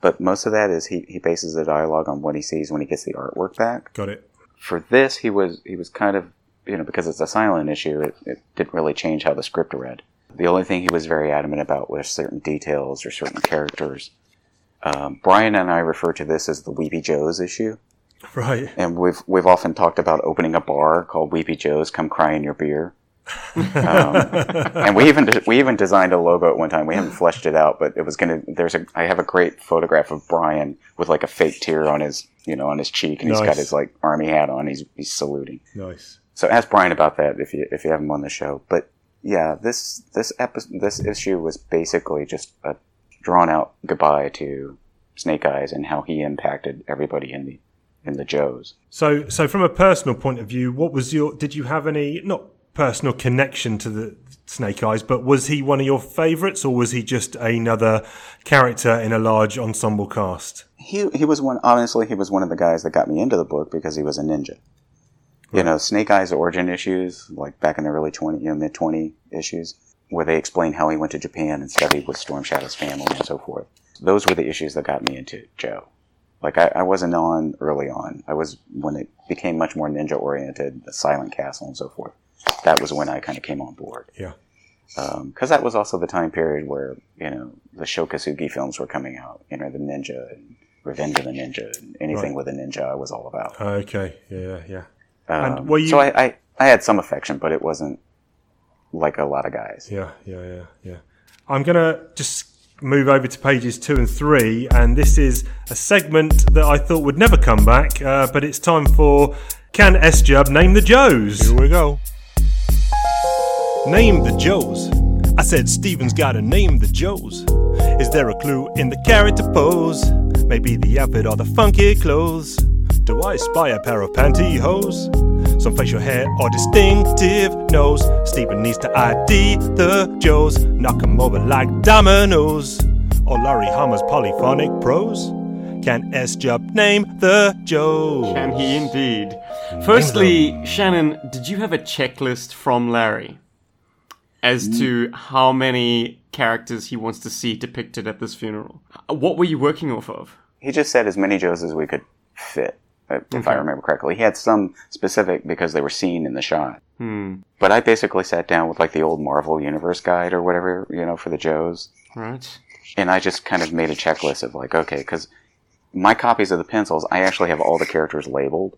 But most of that is he, he bases the dialogue on what he sees when he gets the artwork back. Got it. For this, he was he was kind of you know because it's a silent issue, it, it didn't really change how the script read. The only thing he was very adamant about was certain details or certain characters. Um, Brian and I refer to this as the Weepy Joe's issue, Right. and we've we've often talked about opening a bar called Weepy Joe's. Come cry in your beer. Um, and we even we even designed a logo at one time. We haven't fleshed it out, but it was gonna. There's a. I have a great photograph of Brian with like a fake tear on his you know on his cheek, and he's got his like army hat on. He's he's saluting. Nice. So ask Brian about that if you if you have him on the show. But yeah, this this episode this issue was basically just a drawn out goodbye to Snake Eyes and how he impacted everybody in the in the Joes. So, so from a personal point of view, what was your? Did you have any not personal connection to the Snake Eyes, but was he one of your favourites, or was he just another character in a large ensemble cast? He he was one honestly he was one of the guys that got me into the book because he was a ninja. You know, Snake Eyes origin issues, like back in the early twenty you know, mid twenty issues, where they explain how he went to Japan and studied with Storm Shadow's family and so forth. Those were the issues that got me into Joe. Like I, I wasn't on early on. I was when it became much more ninja oriented, the Silent Castle and so forth. That was when I kind of came on board. Yeah. Because that was also the time period where you know the Sho Kosugi films were coming out. You know, the ninja and Revenge of the Ninja and anything Right. with a ninja, I was all about. Okay. Yeah. Yeah. Um, And were you- So I, I, I had some affection, but it wasn't like a lot of guys. Yeah, yeah, yeah, yeah. I'm gonna just move over to pages two and three, and this is a segment that I thought would never come back, uh, but it's time for Can S Jub name the Joes? Here we go. Name the Joes. I said Steven's gotta name the Joes. Is there a clue in the character pose? Maybe the outfit or the funky clothes? Do I spy a pair of pantyhose? Some facial hair or distinctive nose? Steven needs to ID the Joes. Knock 'em over like dominoes. Or Larry Hama's polyphonic prose? Can S Jub name the Joes? Can he indeed? Firstly, Shannon, did you have a checklist from Larry as to how many characters he wants to see depicted at this funeral? What were you working off of? He just said as many Joes as we could fit, if if I remember correctly. He had some specific because they were seen in the shot. Hmm. But I basically sat down with like the old Marvel Universe guide or whatever, you know, for the Joes. Right. and I just kind of made a checklist of like, okay, because my copies of the pencils, I actually have all the characters labeled.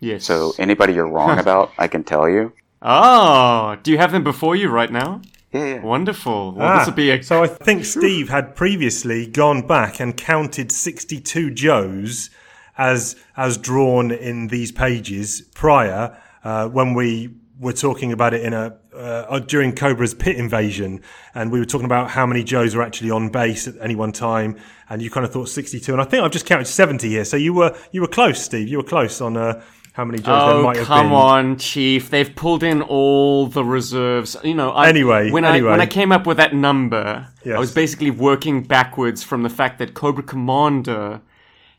Yes. So anybody you're wrong about, I can tell you. Oh, do you have them before you right now? Yeah, yeah. Wonderful. Well, Ah, this will be a. so I think Steve had previously gone back and counted 62 Joes as as drawn in these pages prior uh, when we were talking about it in a uh, during Cobra's pit invasion, and we were talking about how many Joes were actually on base at any one time, and you kind of thought 62, and I think I've just counted 70 here. So you were you were close, Steve. You were close on uh, how many Joes there Oh might have come been. on, Chief! They've pulled in all the reserves. You know. I, Anyway, when I when I came up with that number, Yes. I was basically working backwards from the fact that Cobra Commander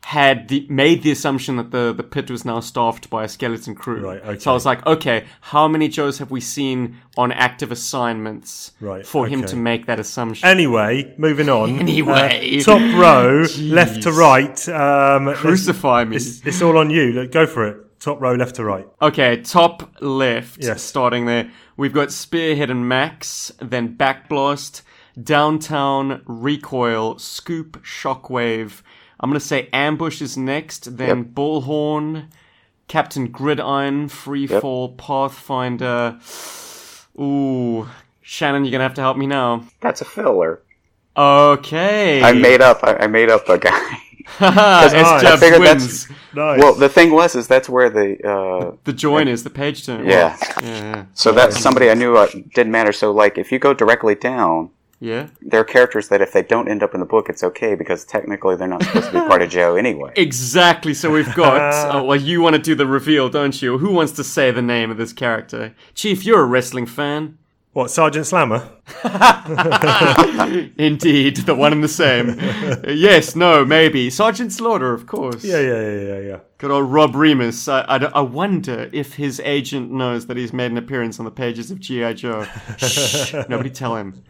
had the, made the assumption that the, the pit was now staffed by a skeleton crew. Right, okay. So I was like, okay, how many Joes have we seen on active assignments Right, for him to make that assumption? Anyway, moving on. Anyway. Uh, top row, left to right. Um, Crucify me. It's, it's all on you. Go for it. Top row, left to right. Okay, top left, Yes. starting there. We've got Spearhead and Max, then Backblast, Downtown, Recoil, Scoop, Shockwave. I'm going to say Ambush is next, then Yep. Bullhorn, Captain Gridiron, Freefall, Pathfinder. Ooh, Shannon, you're going to have to help me now. That's a filler. Okay. I made up. I, I made up a guy. S I Jabs figured wins. that's- Nice. well, the thing was, is that's where the uh, The join is the page turn. Yeah. Yeah. so that's somebody I knew uh, didn't matter. So like, if you go directly down, Yeah. there are characters that if they don't end up in the book, it's okay because technically they're not supposed to be part of Joe anyway. Exactly. So we've got. uh, well, you want to do the reveal, don't you? Who wants to say the name of this character? Chief, you're a wrestling fan. What, Sergeant Slammer? Indeed, the one and the same. Yes, no, maybe. Sergeant Slaughter, of course. Yeah, yeah, yeah, yeah, yeah. Good old Rob Remus. I, I, I wonder if his agent knows that he's made an appearance on the pages of G.I. Joe. Shh, nobody tell him.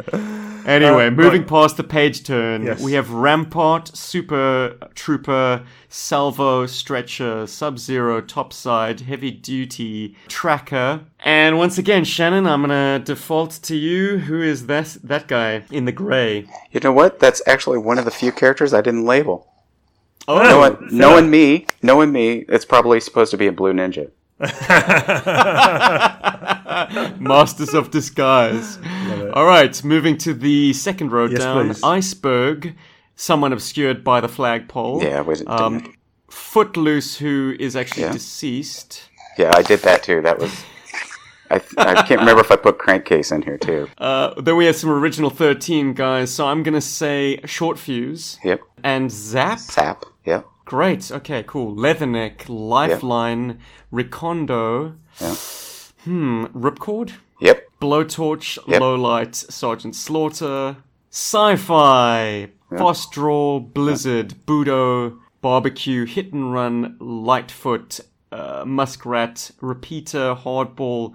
Anyway, Uh, moving right. past the page turn, Yes. we have Rampart, Super Trooper, Salvo, Stretcher, Sub Zero, Topside, Heavy Duty, Tracker. And once again, Shannon, I'm gonna default to you. Who is that, that guy in the grey? You know what? That's actually one of the few characters I didn't label. Oh, Knowing, knowing me, knowing me, it's probably supposed to be a blue ninja. Masters of Disguise. All right, moving to the second row Yes, down. please. Iceberg, someone obscured by the flagpole. Yeah, was it? Um, Footloose, who is actually Yeah. deceased. yeah, I did that too. That was. I, I can't remember if I put crankcase in here too. Uh, then we have some original 13 guys, so I'm going to say Short Fuse Yep. and Zap. Zap, Yep. Great, okay, cool. Leatherneck, Lifeline, Recondo, Yeah. hmm, Ripcord? Yep. Blowtorch, Yep. Lowlight, Sergeant Slaughter, Sci-Fi, Fast Draw, Blizzard, Budo, Barbecue, Hit and Run, Lightfoot, uh, Muskrat, Repeater, Hardball.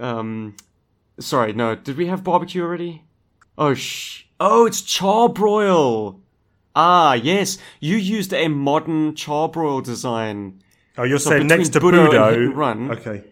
Um, sorry, no, did we have Barbecue already? Oh sh! Oh, it's Charbroil. Ah, yes, you used a modern Charbroil design. Oh, you're So saying next to between Budo and Budo. Hit and Run- Okay.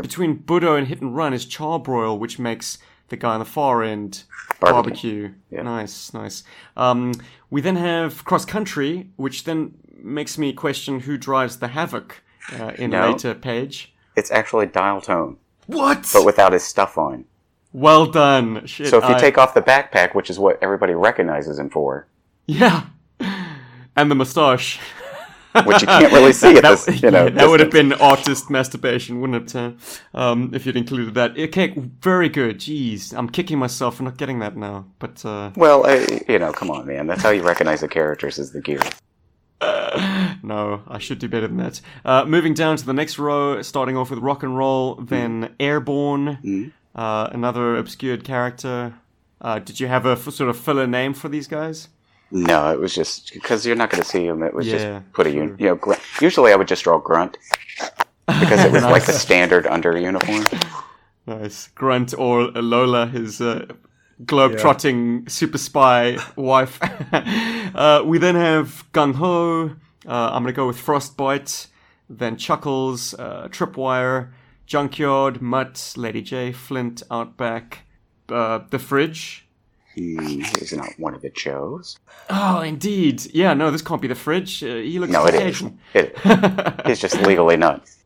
Between Budo and Hit and Run is Charbroil, which makes the guy on the far end Barbecue. barbecue. Yeah. Nice, nice. Um, we then have cross country, which then makes me question who drives the Havoc uh, in a later page. It's actually dial tone, What? but without his stuff on. well done. Shit, So if you I- take off the backpack, which is what everybody recognizes him for, yeah, and the moustache. which you can't really see at that, this, you know, yeah, that would have been artist masturbation, wouldn't it? Uh, um, if you'd included that. Okay, very good. Jeez, I'm kicking myself for not getting that now. But uh, Well, I, you know, come on, man. That's how you recognize the characters is the gear. no, I should do better than that. Uh, moving down to the next row, starting off with rock and roll, then Airborne, uh, another obscured character. Uh, did you have a f- sort of filler name for these guys? No, it was just because you're not going to see him. It was Yeah, just put a un- sure. you know. Gr- usually, I would just draw grunt because it was like the standard under uniform. Nice. Grunt or Lola, his uh, globe-trotting super spy wife. uh, we then have Gung Ho. Uh, I'm going to go with Frostbite. Then Chuckles, uh, Tripwire, Junkyard, Mutt, Lady Jaye, Flint, Outback, uh, The Fridge. Hmm, he's not one of the Joes. Oh, indeed. Yeah, no, this can't be The Fridge. Uh, he looks No, it is. it is. He's just legally nuts.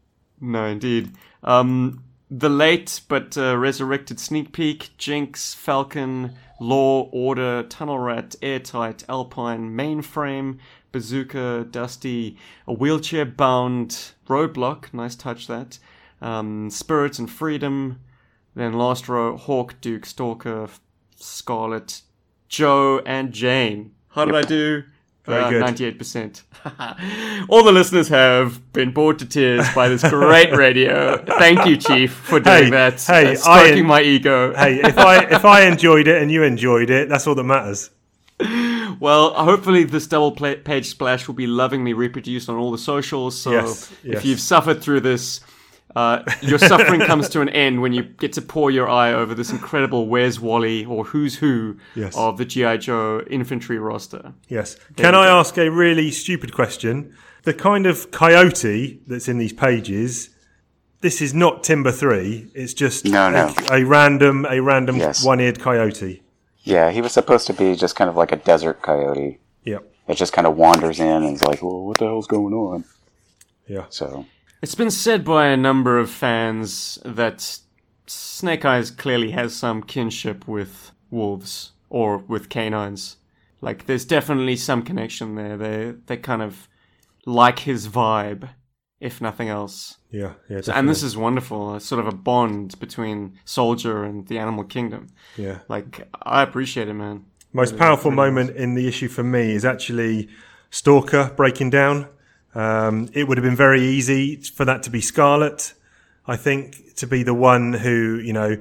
No, indeed. Um, the late but uh, resurrected sneak peek, Jinx, Falcon, Law, Order, Tunnel Rat, Airtight, Alpine, Mainframe, Bazooka, Dusty, a wheelchair bound Roadblock, nice touch that, um, Spirit and Freedom, then last row, Hawk, Duke, Stalker, Scarlett, Joe, and Jane. How did I do? Very Uh, good. 98%. All the listeners have been bored to tears by this great radio. Thank you, Chief, for doing Hey, that. hey, uh, stroking I- my ego. Hey, if I if I enjoyed it and you enjoyed it, that's all that matters. Well, hopefully this double page splash will be lovingly reproduced on all the socials. So Yes, if you've suffered through this, Uh, your suffering comes to an end when you get to pour your eye over this incredible Where's Wally or Who's Who Yes. of the G.I. Joe infantry roster. Yes. Can I ask a really stupid question? The kind of coyote that's in these pages, this is not Timber 3. It's just No, no. A, a random a random Yes. one-eared coyote. Yeah, he was supposed to be just kind of like a desert coyote. Yep. It just kind of wanders in and is like, well, what the hell's going on? Yeah. So, It's been said by a number of fans that Snake Eyes clearly has some kinship with wolves or with canines. Like, there's definitely some connection there. They they kind of like his vibe, if nothing else. Yeah. Yeah. And this is wonderful. It's sort of a bond between Soldier and the animal kingdom. yeah. Like, I appreciate it, man. Most powerful moment in the issue for me is actually Stalker breaking down. Um, it would have been very easy for that to be Scarlett, I think, to be the one who, you know,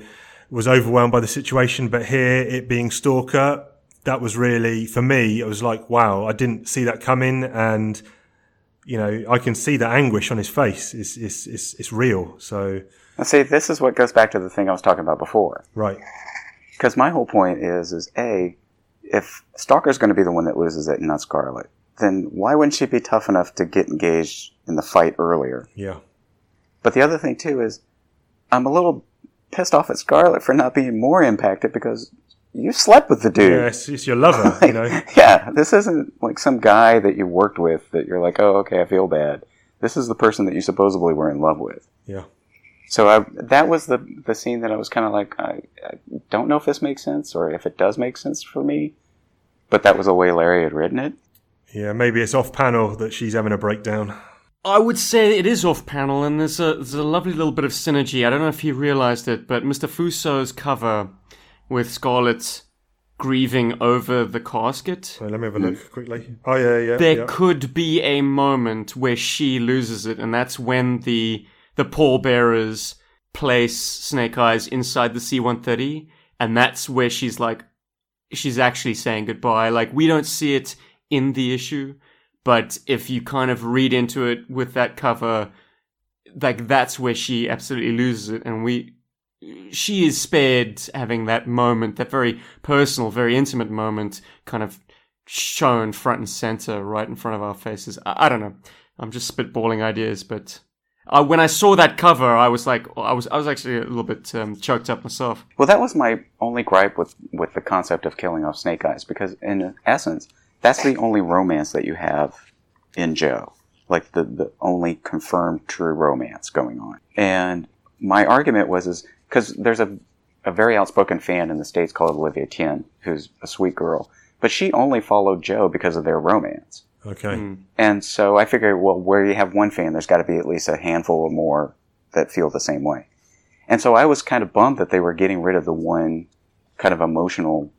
was overwhelmed by the situation. But here, it being Stalker, that was really, for me, it was like, wow, I didn't see that coming. And, you know, I can see the anguish on his face. It's, it's, it's, it's real. So, and see, this is what goes back to the thing I was talking about before. right. Because my whole point is, is A, if Stalker's going to be the one that loses it and not Scarlett, then why wouldn't she be tough enough to get engaged in the fight earlier? Yeah. But the other thing too is, I'm a little pissed off at Scarlett for not being more impacted because you slept with the dude. Yeah. It's, it's your lover, you know. yeah, this isn't like some guy that you worked with that you're like, oh, okay, I feel bad. This is the person that you supposedly were in love with. Yeah. So I, that was the the scene that I was kind of like, I, I don't know if this makes sense or if it does make sense for me, but that was the way Larry had written it. Yeah. Maybe it's off panel that she's having a breakdown. I would say it is off panel, and there's a there's a lovely little bit of synergy. I don't know if you realized it, but Mr. Fuso's cover with Scarlett grieving over the casket. Let me have a look quickly. Oh yeah, yeah. There yeah. could be a moment where she loses it, and that's when the the pallbearers place Snake Eyes inside the C-130, and that's where she's like, she's actually saying goodbye. Like we don't see it in the issue, but if you kind of read into it with that cover, like that's where she absolutely loses it, and we. She is spared having that moment, that very personal, very intimate moment, kind of shown front and center right in front of our faces. I, I don't know. I'm just spitballing ideas, but uh, when I saw that cover, I was like, I was I was actually a little bit um, choked up myself. Well, that was my only gripe with with the concept of killing off Snake Eyes because in essence, that's the only romance that you have in Joe, like the the only confirmed true romance going on. And my argument was is because there's a a very outspoken fan in the states called Olivia Tien, who's a sweet girl, but she only followed Joe because of their romance. Okay. Hmm. And so I figured, well, where you have one fan, there's got to be at least a handful or more that feel the same way. And so I was kind of bummed that they were getting rid of the one kind of emotional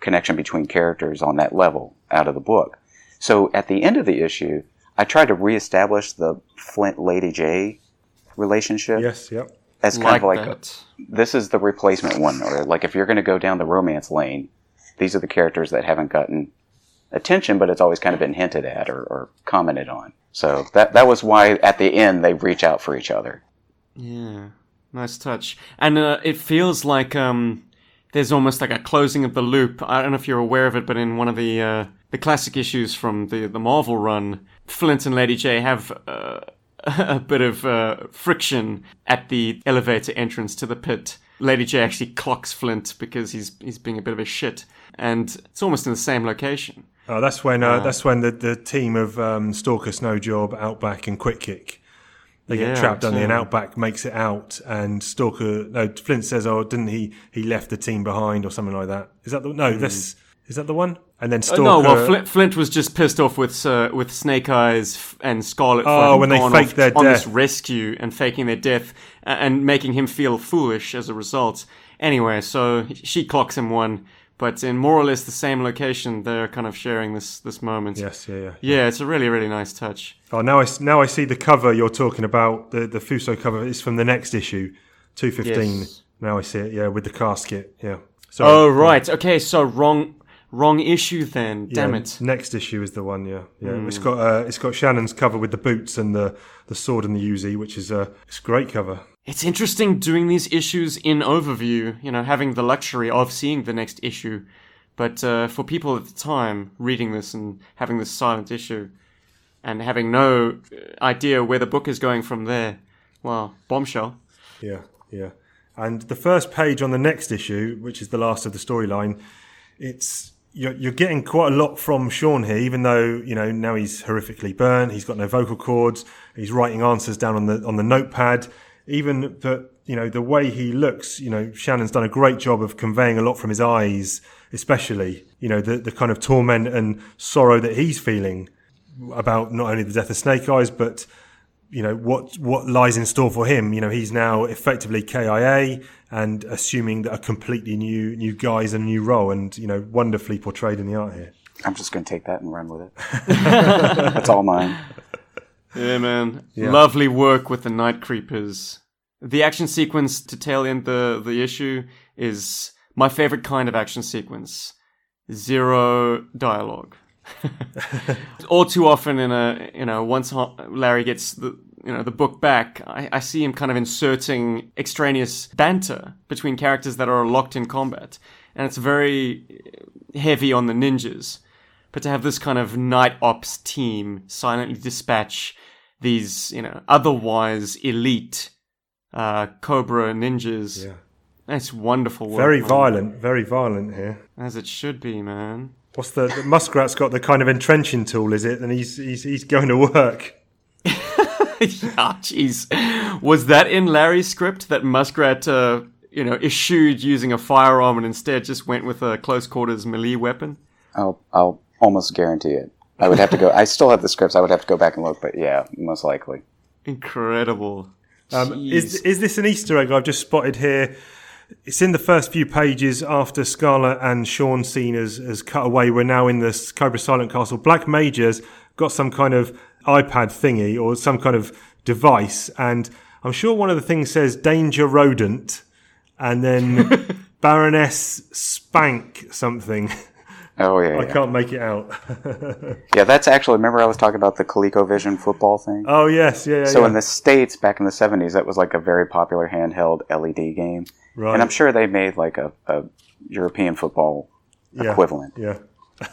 connection between characters on that level out of the book. So at the end of the issue, I tried to reestablish the Flint Lady Jaye relationship Yes. Yep. as kind Like of like that. this is the replacement one, or like if you're going to go down the romance lane, these are the characters that haven't gotten attention, but it's always kind of been hinted at or, or commented on. So that that was why at the end they reach out for each other. Yeah, nice touch. And uh, it feels like um, there's almost like a closing of the loop. I don't know if you're aware of it, but in one of the uh, the classic issues from the the Marvel run, Flint and Lady Jaye have. Uh, a bit of uh, friction at the elevator entrance to the pit. Lady Jaye actually clocks Flint because he's he's being a bit of a shit, and it's almost in the same location. Oh, that's when uh, that's when the, the team of um, Stalker, Snowjob, Outback, and Quick Kick they get Yeah, trapped on the and. Outback makes it out, and Stalker no Flint says, "Oh, didn't he? He left the team behind or something like that." Is that the no? This is that the one? And then Uh, Stalker. no, well, Flint, Flint was just pissed off with uh, with Snake Eyes and Scarlett. Oh, when they faked their on this death. rescue and faking their death and making him feel foolish as a result. Anyway, so she clocks him one, but in more or less the same location, they're kind of sharing this this moment. yes, yeah, yeah. Yeah, it's a really really nice touch. Oh, now I now I see the cover you're talking about. The the Fuso cover is from the next issue, two fifteen. Yes. Now I see it. Yeah, with the casket. Yeah. So Oh right, okay, so wrong Wrong issue then. Damn Yeah, it. Next issue is the one. Yeah, yeah. It's got uh, it's got Shannon's cover with the boots and the the sword and the Uzi, which is a it's a great cover. It's interesting doing these issues in overview, you know, having the luxury of seeing the next issue. But uh, for people at the time reading this and having this silent issue and having no uh, idea where the book is going from there, well, bombshell. Yeah, yeah. And the first page on the next issue, which is the last of the storyline, it's you're, you're getting quite a lot from Sean here, even though you know now he's horrifically burnt. He's got no vocal cords. He's writing answers down on the on the notepad. Even the you know the way he looks, you know Shannon's done a great job of conveying a lot from his eyes, especially you know the the kind of torment and sorrow that he's feeling about not only the death of Snake Eyes, but you know what what lies in store for him. You know he's now effectively KIA and assuming that a completely new new guise and a new role, and you know wonderfully portrayed in the art here. I'm just going to take that and run with it. That's all mine. Yeah, man. Lovely work with the Night Creepers. The action sequence to tail end the, the issue is my favorite kind of action sequence. Zero dialogue. All too often in a, you know, once Larry gets the, you know, the book back, I, I see him kind of inserting extraneous banter between characters that are locked in combat. And it's very heavy on the ninjas. But to have this kind of night ops team silently dispatch these, you know, otherwise elite uh, Cobra ninjas, Yeah. that's wonderful work. Very man. violent, very violent here. As it should be, man. What's the, the muskrat's got the kind of entrenching tool, is it? And he's he's he's going to work. yeah, jeez. Was that in Larry's script that Muskrat, uh, you know, issued using a firearm and instead just went with a close quarters melee weapon? I'll, I'll almost guarantee it. I would have to go. I still have the scripts. I would have to go back and look, but yeah, most likely. Incredible. Um, is is this an Easter egg I've just spotted here? It's in the first few pages after Scarlett and Sean scene has, has cut away. We're now in the Cobra Silent Castle. Black Major's got some kind of iPad thingy or some kind of device, and I'm sure one of the things says "Danger Rodent," and then Baroness Spank something. Oh yeah, I yeah. can't make it out. yeah. That's actually. Remember, I was talking about the ColecoVision football thing. oh yes, yeah, yeah. so yeah. in the states, back in the '70s, that was like a very popular handheld LED game, right. and I'm sure they made like a, a European football equivalent. Yeah.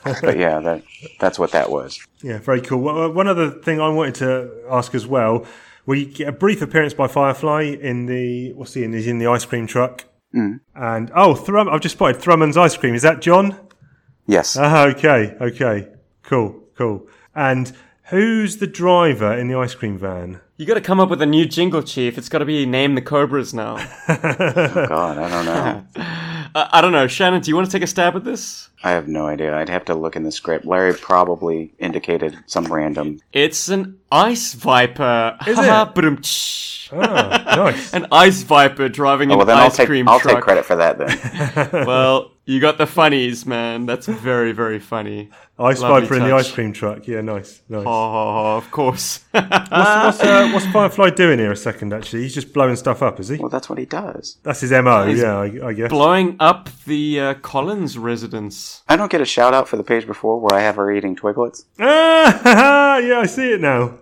But yeah, that that's what that was. Yeah, very cool. Well, One other thing I wanted to ask as well, we get a brief appearance by Firefly in the what's he in? He's in the ice cream truck. Mm. And oh, Thrum! I've just spotted Thrummond's ice cream. Is that John? Yes. Ah, okay, okay, cool, cool. And who's the driver in the ice cream van? You gotta come up with a new jingle, Chief. It's gotta be Name the Cobras now. Oh, God, I don't know. I, I don't know. Shannon, do you want to take a stab at this? I have no idea. I'd have to look in the script. Larry probably indicated some random. It's an ice viper. Is it? ba-dum-tsh. Ah, nice. An ice viper driving Oh, an well, then I'll ice take cream I'll truck. take credit for that then. Well, you got the funnies, man. That's very, very funny. Ice Lovely Viper in the ice cream truck. Yeah, nice, nice. Oh, of course. What's, what's, uh, what's Firefly doing here? A second, actually, he's just blowing stuff up, is he? well, that's what he does. That's his mo. He's Yeah, I, I guess. Blowing up the uh, Collins residence. I don't get a shout out for the page before where I have her eating twiglets. Ah, yeah, I see it now.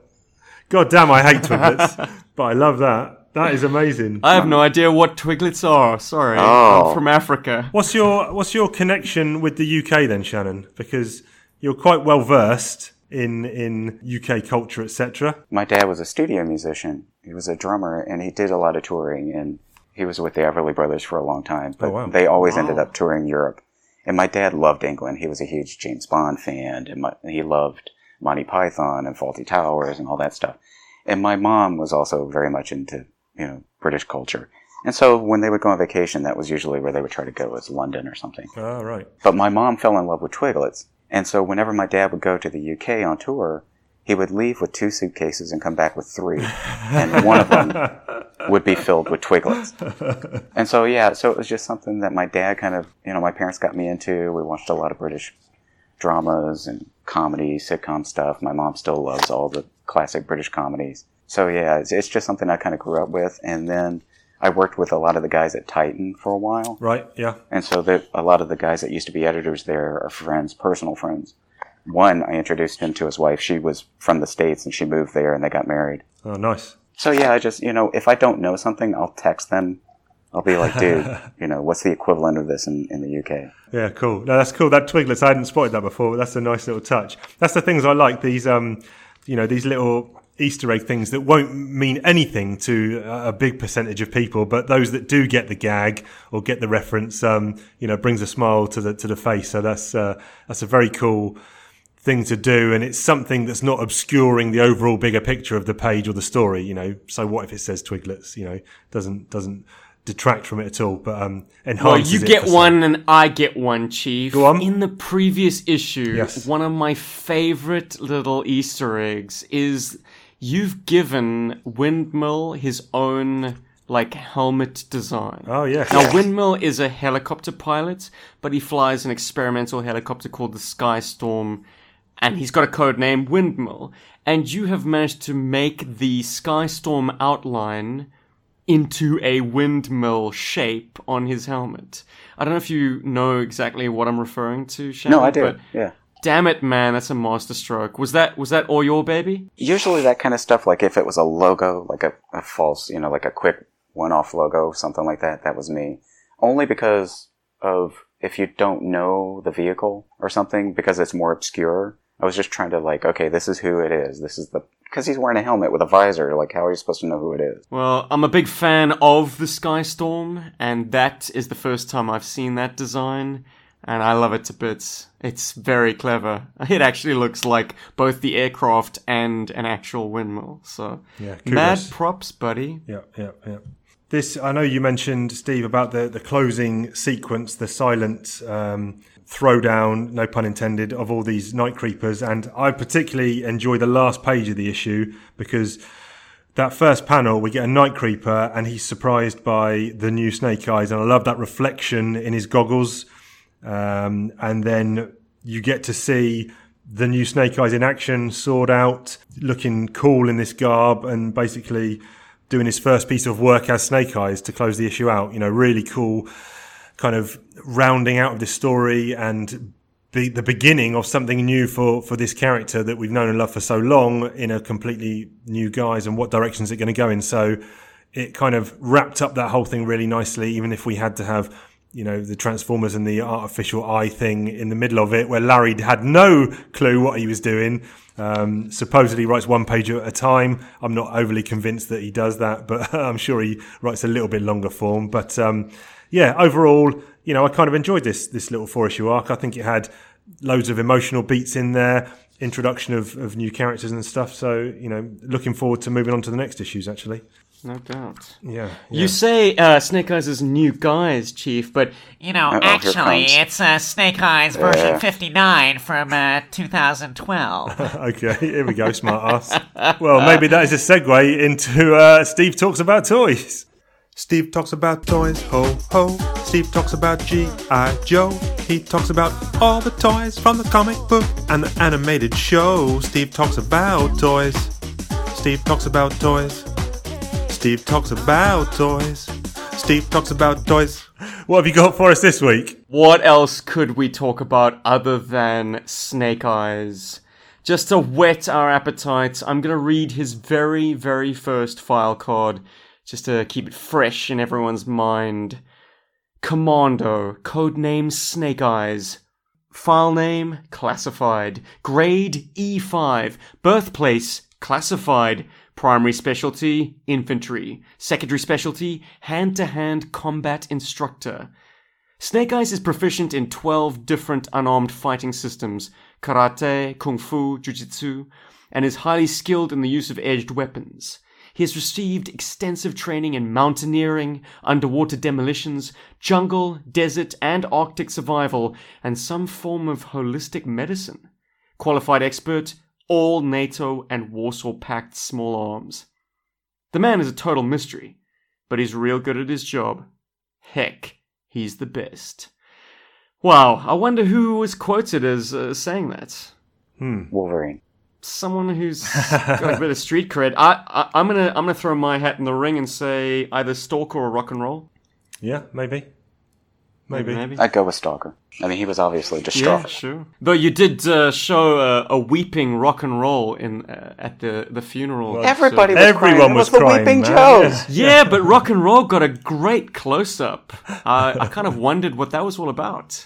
God damn, I hate twiglets, but I love that. That is amazing. I have no idea what twiglets are. Sorry, Oh. I'm from Africa. What's your What's your connection with the UK then, Shannon? Because you're quite well versed in in UK culture, etc. My dad was a studio musician. He was a drummer and he did a lot of touring and he was with the Everly Brothers for a long time. But wow. they always ended up touring Europe. And my dad loved England. He was a huge James Bond fan and my, he loved Monty Python and Fawlty Towers and all that stuff. And my mom was also very much into, you know, British culture. And so when they would go on vacation, that was usually where they would try to go, was London or something. Ah, right. But my mom fell in love with Twiglets. And so whenever my dad would go to the UK on tour, he would leave with two suitcases and come back with three. and one of them would be filled with Twiglets. And so, yeah, so it was just something that my dad kind of, you know, my parents got me into. We watched a lot of British dramas and comedy, sitcom stuff. My mom still loves all the classic British comedies. So, yeah, it's, it's just something I kind of grew up with. And then I worked with a lot of the guys at Titan for a while, Right? Yeah. and so that a lot of the guys that used to be editors there are friends, personal friends. One, I introduced him to his wife. She was from the states, and she moved there, and they got married. Oh, nice. So yeah, I just you know, if I don't know something, I'll text them. I'll be like, dude, you know, what's the equivalent of this in, in the UK? Yeah, cool. No, that's cool. That twiglets, I hadn't spotted that before. But that's a nice little touch. That's the things I like. These, um, you know, these little Easter egg things that won't mean anything to a big percentage of people, but those that do get the gag or get the reference, um, you know, brings a smile to the to the face. So that's uh, that's a very cool thing to do, and it's something that's not obscuring the overall bigger picture of the page or the story. You know, so what if it says twiglets? You know, doesn't doesn't detract from it at all, but um, enhances. Well, you get for some. one and I get one, Chief. On. In the previous issue, Yes. one of my favorite little Easter eggs is you've given Windmill his own like helmet design. Oh yes. Now, Windmill is a helicopter pilot, but he flies an experimental helicopter called the Skystorm, and he's got a code name Windmill. And you have managed to make the Skystorm outline into a windmill shape on his helmet. I don't know if you know exactly what I'm referring to, Shannon. No, I do. But Yeah. Damn it, man, that's a master stroke. Was that was that all your baby? Usually that kind of stuff, like if it was a logo, like a, a false, you know, like a quick one-off logo, something like that, that was me. Only because of if you don't know the vehicle or something, because it's more obscure. I was just trying to like, okay, this is who it is. This is the because he's wearing a helmet with a visor. Like, how are you supposed to know who it is? Well, I'm a big fan of the Skystorm, and that is the first time I've seen that design, and I love it to bits. It's very clever. It actually looks like both the aircraft and an actual windmill. So, Yeah, mad props, buddy. Yeah, yeah, yeah. This, I know you mentioned, Steve, about the, the closing sequence, the silent um, throwdown, no pun intended, of all these night creepers. And I particularly enjoy the last page of the issue because that first panel, we get a night creeper and he's surprised by the new snake eyes. And I love that reflection in his goggles. Um, and then you get to see the new Snake Eyes in action, sword out, looking cool in this garb, and basically doing his first piece of work as Snake Eyes to close the issue out. You know, really cool, kind of rounding out of this story and be the beginning of something new for for this character that we've known and loved for so long in a completely new guise. And what direction is it going to go in? So it kind of wrapped up that whole thing really nicely, even if we had to have you know, the Transformers and the artificial eye thing in the middle of it, where Larry had no clue what he was doing. Um, supposedly writes one page at a time. I'm not overly convinced that he does that, but I'm sure he writes a little bit longer form. But um, yeah, overall, you know, I kind of enjoyed this this little four issue arc. I think it had loads of emotional beats in there, introduction of, of new characters and stuff. So you know, looking forward to moving on to the next issues. Actually, No doubt. yeah, You say uh, Snake Eyes is new guys, Chief, but You know, Uh-oh, actually, it's uh, Snake Eyes version Yeah. 59 from uh, 2012. Okay, here we go, smart ass. Well, maybe that is a segue into uh, Steve talks about toys. Steve talks about toys, ho ho. Steve talks about G.I. Joe. He talks about all the toys from the comic book and the animated show. Steve talks about toys. Steve talks about toys. Steve talks about toys. Steve talks about toys. What have you got for us this week? what else could we talk about other than Snake Eyes? Just to whet our appetites, I'm going to read his very, very first file card, just to keep it fresh in everyone's mind. Commando, codename Snake Eyes. File name, classified. Grade E5. Birthplace, classified. Primary specialty, infantry. Secondary specialty, hand to hand combat instructor. Snake Eyes is proficient in 12 different unarmed fighting systems karate, kung fu, jujitsu, and is highly skilled in the use of edged weapons. He has received extensive training in mountaineering, underwater demolitions, jungle, desert, and Arctic survival, and some form of holistic medicine. Qualified expert, all NATO and Warsaw Pact small arms. The man is a total mystery, but he's real good at his job. Heck, he's the best. Wow, I wonder who was quoted as uh, saying that. Hmm. Wolverine. someone who's got a bit of street cred. I, I I'm gonna I'm gonna throw my hat in the ring and say either Stalker or Rock and Roll. Yeah, maybe. Maybe. Maybe. I'd go with Stalker. I mean, he was obviously Yeah, distraught. sure. Though you did uh, show uh, a weeping rock and roll in uh, at the the funeral. Everybody so- was Everyone crying. It was the crying, Weeping man. Joes. yeah, but rock and roll got a great close up. Uh, I kind of wondered what that was all about.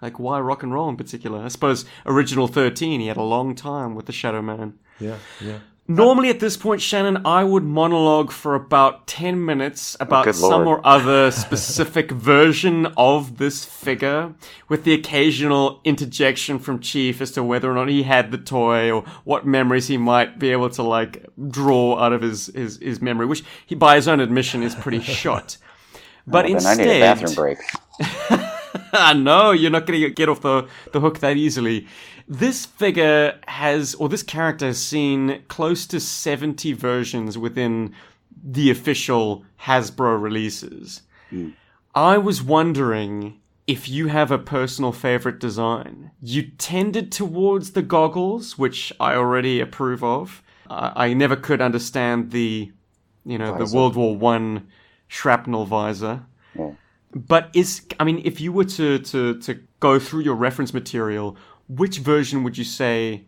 Like why rock and roll in particular? I suppose original thirteen. He had a long time with the Shadow Man. Yeah, yeah. Normally, at this point, Shannon, I would monologue for about 10 minutes about good some lord. or other specific version of this figure, with the occasional interjection from Chief as to whether or not he had the toy or what memories he might be able to, like, draw out of his, his, his memory, which he, by his own admission, is pretty shot. But oh, Then instead, I need a bathroom break. No, you're not going to get off the, the hook that easily. This figure has, or this character has seen close to 70 versions within the official Hasbro releases. Hmm. I was wondering if you have a personal favorite design. You tended towards the goggles, which I already approve of. I, I never could understand the, you know, the World War One shrapnel visor. But is I mean, if you were to to to go through your reference material, which version would you say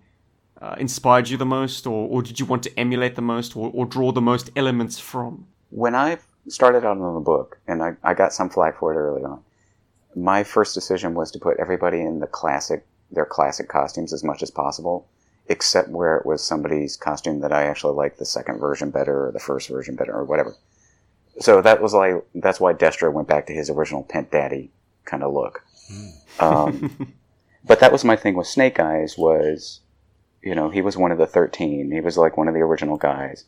uh, inspired you the most, or or did you want to emulate the most, or, or draw the most elements from? when I started out on the book, and I, I got some flack for it early on, my first decision was to put everybody in the classic, their classic costumes as much as possible, except where it was somebody's costume that I actually liked the second version better or the first version better or whatever. So that was like, that's why Destro went back to his original Pent Daddy kind of look. Um, but that was my thing with Snake Eyes was, you know, he was one of the 13. He was like one of the original guys.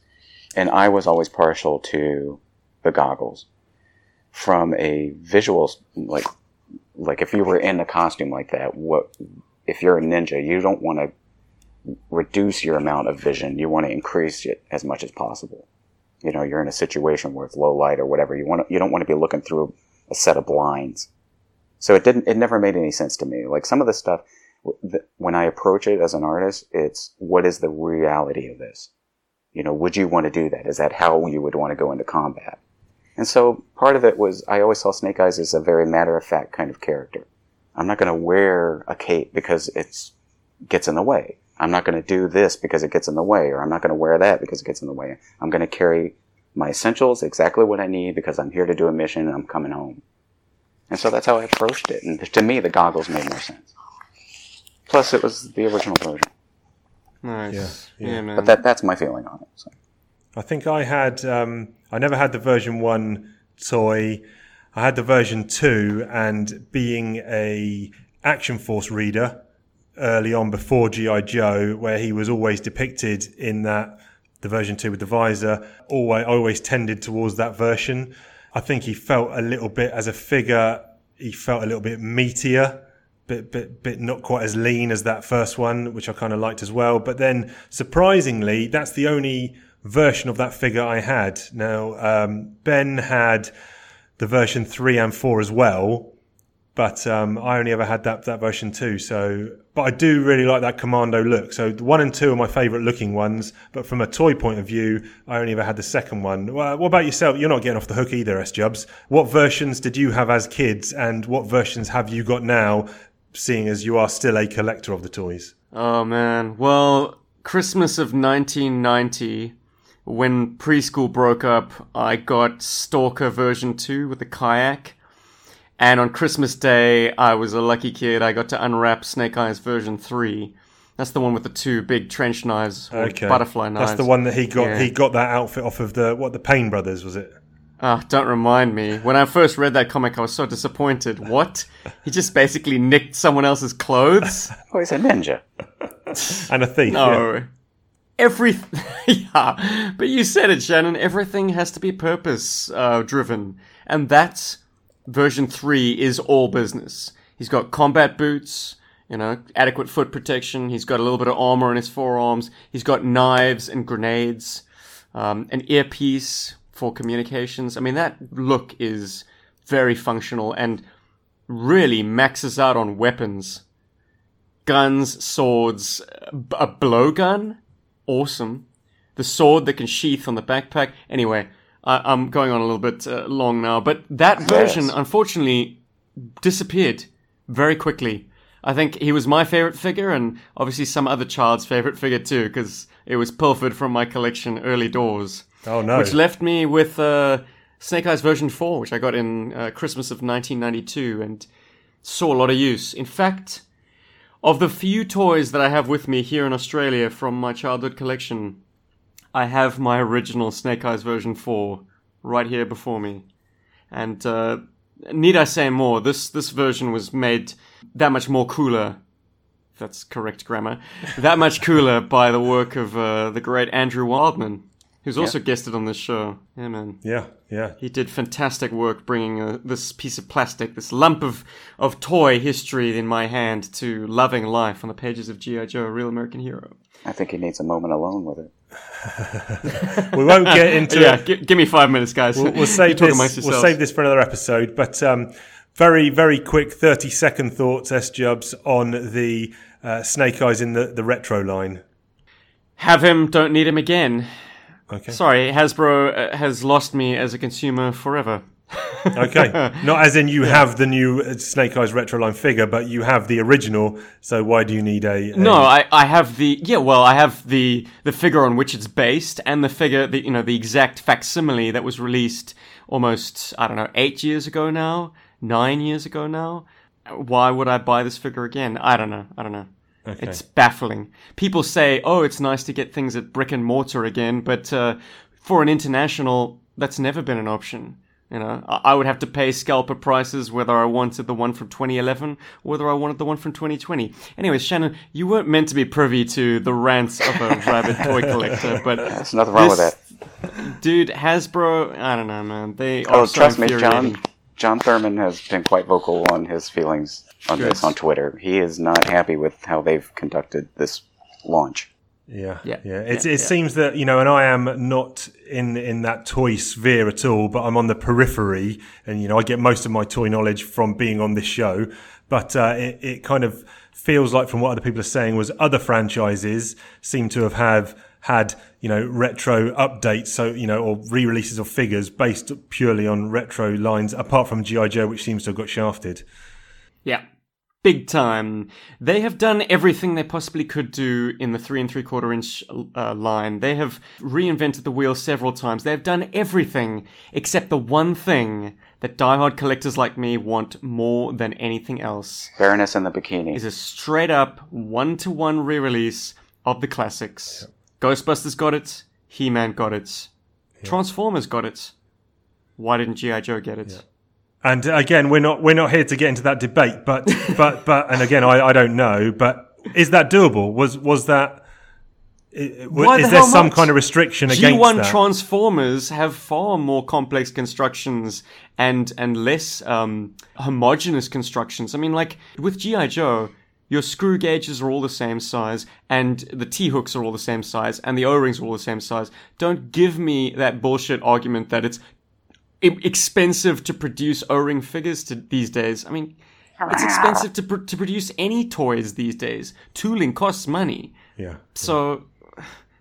And I was always partial to the goggles. From a visual like like if you were in a costume like that what if you're a ninja you don't want to reduce your amount of vision. You want to increase it as much as possible you know you're in a situation where it's low light or whatever you want to, you don't want to be looking through a set of blinds so it didn't it never made any sense to me like some of the stuff when i approach it as an artist it's what is the reality of this you know, would you want to do that? Is that how you would want to go into combat? And so part of it was I always saw Snake Eyes as a very matter of fact kind of character. I'm not going to wear a cape because it gets in the way. I'm not going to do this because it gets in the way, or I'm not going to wear that because it gets in the way. I'm going to carry my essentials, exactly what I need, because I'm here to do a mission and I'm coming home. And so that's how I approached it. And to me, the goggles made more sense. Plus, it was the original version. Nice, Yeah, yeah, yeah. man. But that, that's my feeling on it. So. I think I had. Um, I never had the version one toy. I had the version two, and being a Action Force reader early on before GI Joe, where he was always depicted in that the version two with the visor, always always tended towards that version. I think he felt a little bit as a figure. He felt a little bit meatier bit bit bit not quite as lean as that first one, which I kind of liked as well. But then surprisingly, that's the only version of that figure I had. Now um, Ben had the version three and four as well, but um, I only ever had that that version too. So, but I do really like that commando look. So one and two are my favourite looking ones. But from a toy point of view, I only ever had the second one. Well, what about yourself? You're not getting off the hook either, S Jubs. What versions did you have as kids, and what versions have you got now? Seeing as you are still a collector of the toys. Oh man. Well, Christmas of 1990, when preschool broke up, I got Stalker version 2 with the kayak. And on Christmas Day, I was a lucky kid. I got to unwrap Snake Eyes version 3. That's the one with the two big trench knives, Okay, butterfly knives. That's the one that he got. Yeah. He got that outfit off of the what the Payne brothers was it? Ah, don't remind me. When I first read that comic, I was so disappointed. What? He just basically nicked someone else's clothes? Oh, he's a ninja. And a thief. No. yeah. Every yeah, but you said it, Shannon. Everything has to be purpose uh, driven, and that version three is all business. He's got combat boots, you know, adequate foot protection. He's got a little bit of armor on his forearms. He's got knives and grenades, um, an earpiece for communications. I mean, that look is very functional and really maxes out on weapons guns, swords, a blowgun. awesome. The sword that can sheath on the backpack. Anyway, I, I'm going on a little bit uh, long now, but that version, Yes. unfortunately, disappeared very quickly. I think he was my favorite figure, and obviously some other child's favorite figure too, because it was pilfered from my collection early doors. Oh no. Which left me with uh, Snake Eyes version 4, which I got in uh, Christmas of 1992 and saw a lot of use. In fact, of the few toys that I have with me here in Australia from my childhood collection, I have my original Snake Eyes version 4 right here before me. And uh, need I say more, this, this version was made that much more cooler. If that's correct grammar. That much cooler by the work of uh, the great Andrew Wildman, who's also guested on this show. Yeah, man. yeah, yeah. He did fantastic work bringing uh, this piece of plastic, this lump of, of toy history in my hand to loving life on the pages of G.I. Joe, A Real American Hero. I think he needs a moment alone with it. We won't get into yeah, it. gi- give me five minutes, guys. We'll, we'll save this. We'll save this for another episode. But um, very, very quick, thirty second thoughts, S Jubs, on the uh, Snake Eyes in the, the retro line. Have him, don't need him again. Okay. Sorry, Hasbro uh, has lost me as a consumer forever. Okay. Not as in you have the new uh, Snake Eyes retro line figure, but you have the original. So why do you need a? a No, I, I have the yeah. Well, I have the the figure on which it's based, and the figure, the you know, the exact facsimile that was released almost I don't know eight years ago now, nine years ago now. Why would I buy this figure again? I don't know. I don't know. It's baffling. People say, "Oh, it's nice to get things at brick and mortar again," but uh, for an international, that's never been an option. You know, I would have to pay scalper prices whether I wanted the one from 2011 or whether I wanted the one from 2020. Anyway, Shannon, you weren't meant to be privy to the rants of a rabid toy collector, but There's nothing wrong with that. dude, Hasbro, I don't know, man. They oh, are Oh, so trust me. John. John Thurman has been quite vocal on his feelings on Good. this on Twitter. He is not happy with how they've conducted this launch. Yeah, Yeah, yeah. It's, yeah, it yeah. seems that you know, and I am not in in that toy sphere at all, but I'm on the periphery, and you know, I get most of my toy knowledge from being on this show. But uh, it, it kind of feels like, from what other people are saying, was other franchises seem to have have had you know retro updates, so you know, or re-releases of figures based purely on retro lines, apart from GI Joe, which seems to have got shafted. Yeah. Big time. They have done everything they possibly could do in the three and three quarter inch uh, line. They have reinvented the wheel several times. They have done everything except the one thing that diehard collectors like me want more than anything else Baroness in the bikini. is a straight up one to one re release of the classics. Ghostbusters got it. He Man got it. Transformers got it. Why didn't G.I. Joe get it? And again, we're not we're not here to get into that debate, but but but and again, I, I don't know, but is that doable? Was was that? Why Is the there some kind of restriction against G1 that? Transformers have far more complex constructions and and less um, homogeneous constructions. I mean, like with GI Joe, your screw gauges are all the same size, and the T hooks are all the same size, and the O rings are all the same size. Don't give me that bullshit argument that it's expensive to produce O-ring figures to these days. I mean, it's expensive to pr- to produce any toys these days. Tooling costs money. yeah, So,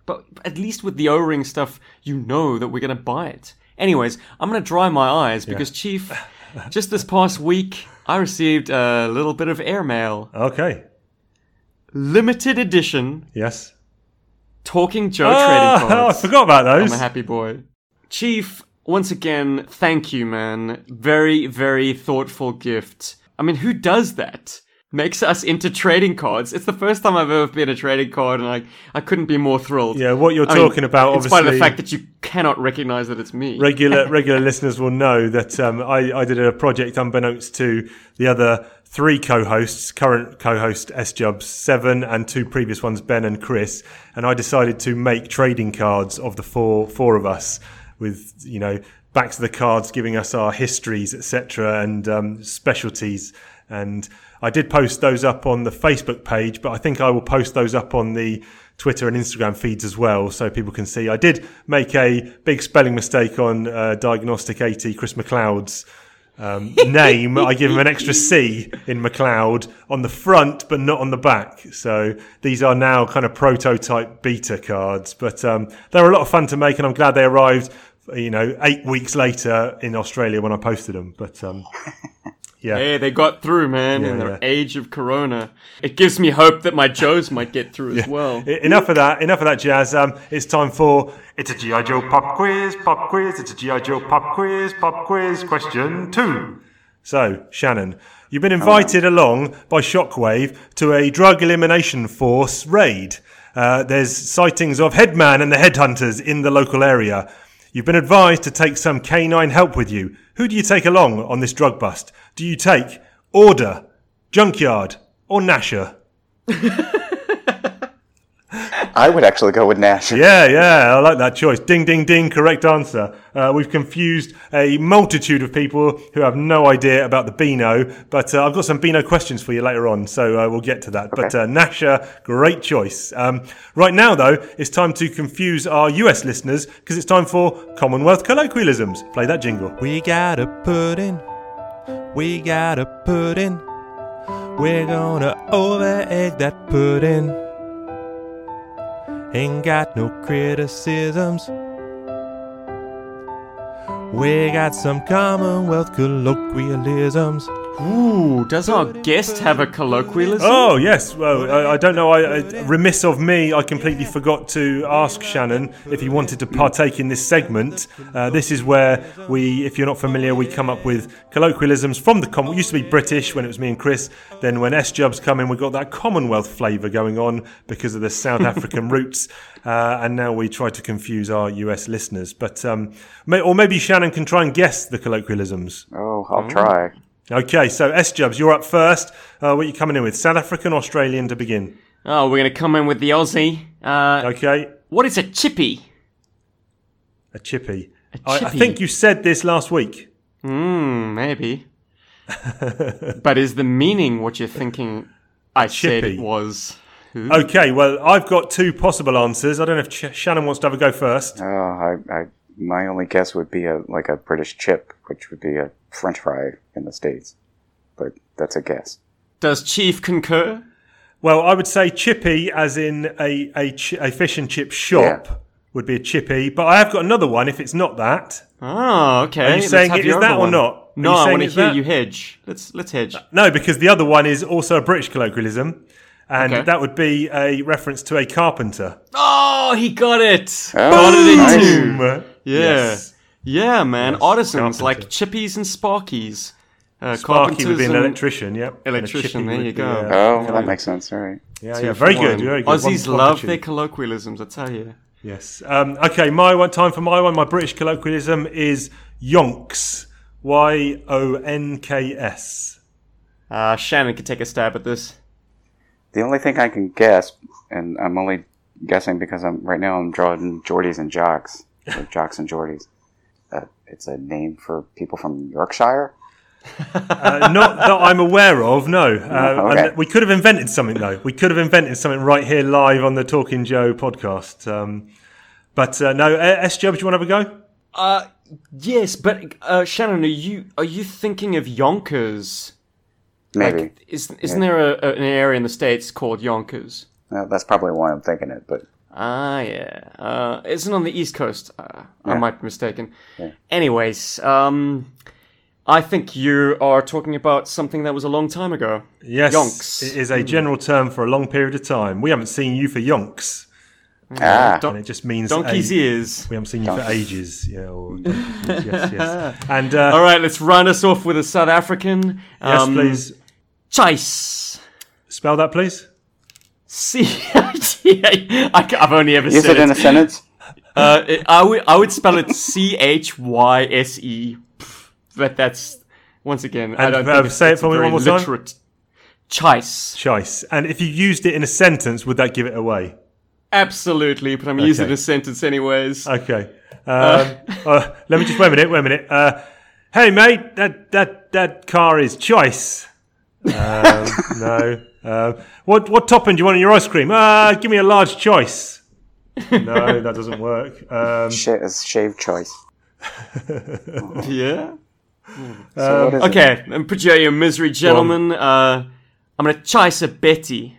but at least with the O-ring stuff, you know that we're gonna buy it. Anyways, I'm gonna dry my eyes because Chief, just this past week, I received a little bit of airmail, okay, limited edition, yes. Talking Joe Oh, trading I forgot about those. I'm a happy boy. Chief, once again, thank you, man. Very, very thoughtful gift. I mean, who does that? Makes us into trading cards. It's the first time I've ever been a trading card, and I, I couldn't be more thrilled. Yeah, what you're I mean, talking about, in spite of the fact that you cannot recognize that it's me. regular regular listeners will know that um, I, I did a project unbeknownst to the other three co-hosts, current co-host S Jubs seven and two previous ones, Ben and Chris, and I decided to make trading cards of the four four of us with you know backs of the cards giving us our histories etc and um, specialties and I did post those up on the Facebook page, but I think I will post those up on the Twitter and Instagram feeds as well, so people can see. I did make a big spelling mistake on uh, Diagnostic 80, Chris McLeod's Um, name, I give him an extra C in McLeod on the front, but not on the back. So these are now kind of prototype beta cards, but um, they're a lot of fun to make, and I'm glad they arrived. You know, eight weeks later in Australia when I posted them. But um, yeah, Hey, they got through, man, in the yeah. age of Corona. It gives me hope that my Joes might get through as well. Enough of that. Enough of that jazz. Um, it's time for it's a GI Joe pop quiz. Pop quiz. It's a GI Joe pop quiz. Pop quiz. Question two. So, Shannon, you've been invited along by Shockwave to a drug elimination force raid. Uh, there's sightings of Headman and the Headhunters in the local area. You've been advised to take some canine help with you. Who do you take along on this drug bust? Do you take Order, Junkyard, or Nasher? I would actually go with Nash. Yeah, yeah, I like that choice. Ding, ding, ding, correct answer. Uh, we've confused a multitude of people who have no idea about the Beano, but uh, I've got some Beano questions for you later on, so uh, we'll get to that. But uh, Nasha, great choice. Um, right now, though, it's time to confuse our US listeners because it's time for Commonwealth colloquialisms. Play that jingle. We gotta put in, we gotta put in. We're gonna over egg that pudding. Ain't got no criticisms. We got some Commonwealth colloquialisms. Ooh, does our guest have a colloquialism? Oh yes, well I, I don't know. I, I remiss of me. I completely forgot to ask Shannon if he wanted to partake in this segment. Uh, this is where we, if you're not familiar, we come up with colloquialisms from the com. It used to be British when it was me and Chris. Then when S Jubs come in, we got that Commonwealth flavour going on because of the South African roots. Uh, and now we try to confuse our US listeners. But um, may, or maybe Shannon can try and guess the colloquialisms. Oh, I'll try. Okay, so S Jubs, you're up first. Uh, what are you coming in with? South African, Australian to begin. Oh, we're gonna come in with the Aussie. Uh, Okay, What is a chippy? a chippy. A I, I think you said this last week. Hmm, maybe. but is the meaning what you're thinking I said Chippy. it was? Who? Okay, well, I've got two possible answers. I don't know if Ch- Shannon wants to have a go first. Oh, I, I, my only guess would be a like a British chip, which would be a French fry in the states. But that's a guess. Does Chief concur? Well, I would say chippy, as in a a, ch- a fish and chip shop, Yeah. would be a chippy. But I have got another one. If it's not that, Oh, okay. Are you Let's saying have it your is that other or not? Are No, I want to hear that? you hedge. Let's let's hedge. no, because the other one is also a British colloquialism, and Okay. that would be a reference to a carpenter. Oh, he got it. Oh, got it in nice. Yeah. Yes. Yeah, man. Artisans carpenter. like chippies and sparkies. Uh, Sparky would be an and- electrician, yep. Electrician, there would you be, go. uh, Oh, yeah. that makes sense. All right. Yeah, Two yeah, very good, very good. Aussies One- one love for their colloquialisms, I tell you. Yes. Um, okay, my one time for my one. My British colloquialism is yonks. Y O N K S. Uh, Shannon could take a stab at this. The only thing I can guess, and I'm only guessing because I'm right now I'm drawing Geordies and Jocks, or Jocks and Geordies. Uh, it's a name for people from Yorkshire. Uh, not that I'm aware of. No. Uh, okay. and we could have invented something though. We could have invented something right here live on the Talking Joe podcast. Um, but uh, no, uh, S Jubs, you want to have a go? Uh, yes, but uh, Shannon, are you are you thinking of Yonkers? Maybe Like, is isn't there a, a- an area in the states called Yonkers? Uh, that's probably why I'm thinking it. But Ah, yeah. Uh, isn't on the East Coast. Uh, I might be mistaken. Anyways, um, I think you are talking about something that was a long time ago. Yes. Yonks. It is a general term for a long period of time. We haven't seen you for yonks, ah, Don- and it just means donkey's a- ears. We haven't seen you for ages. Yeah. Or, yes, yes. And uh, All right, let's round us off with a South African. yes, um, please Chice. spell that, please. C. I, have only ever use said it in a sentence. Uh, it- I would I would spell it C H Y S E, but that's once again I And, don't uh, think it's, say it for a me very one more time. Chice, Chice. And if you used it in a sentence, would that give it away? absolutely, but I'm using Okay. a sentence anyways. Okay. Um, uh, let me just wait a minute. Wait a minute. Uh, hey, mate, that that that car is choice. Um, no. Um, what what topping do you want in your ice cream? Uh, give me a large choice. No, that doesn't work. Um, Sh- it's shave choice. yeah, So what is it? Okay, and put you out your misery, gentlemen. Uh, I'm gonna chase a Betty.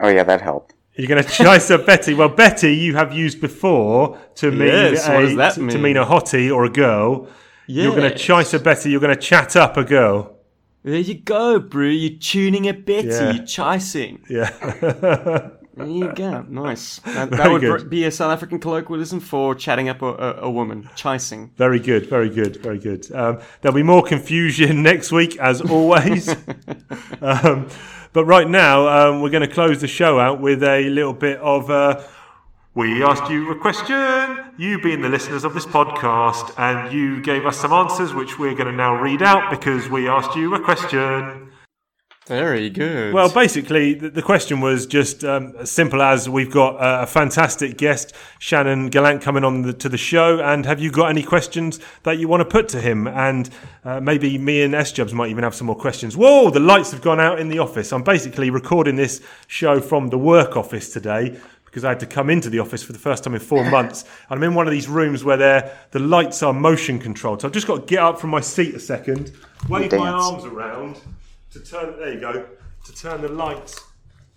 Oh yeah, that helped. You're going to chase a Betty. Well, Betty, you have used before to mean Yes, a, what does that to, to mean? mean a hottie or a girl. You're going to Yes. a Betty. You're going to chat up a girl. There you go, bro. You're tuning a Betty. Yeah. You're chasing. Yeah. There you go. Nice. That, that would good. be a South African colloquialism for chatting up a, a, a woman. Chasing. very good. Very good. Very good. Um, there'll be more confusion next week, as always. um, but right now, um, we're going to close the show out with a little bit of. Uh, we asked you a question, you being the listeners of this podcast, and you gave us some answers, which we're going to now read out because we asked you a question. Very good. Well, basically, the, the question was just um, as simple as we've got uh, a fantastic guest, Shannon Gallant, coming on the, to the show. And have you got any questions that you want to put to him? And uh, maybe me and S Jubs might even have some more questions. Whoa, the lights have gone out in the office. I'm basically recording this show from the work office today because I had to come into the office for the first time in four months. And I'm in one of these rooms where the lights are motion controlled. So I've just got to get up from my seat a second, wave my arms around to turn. There you go. To turn the lights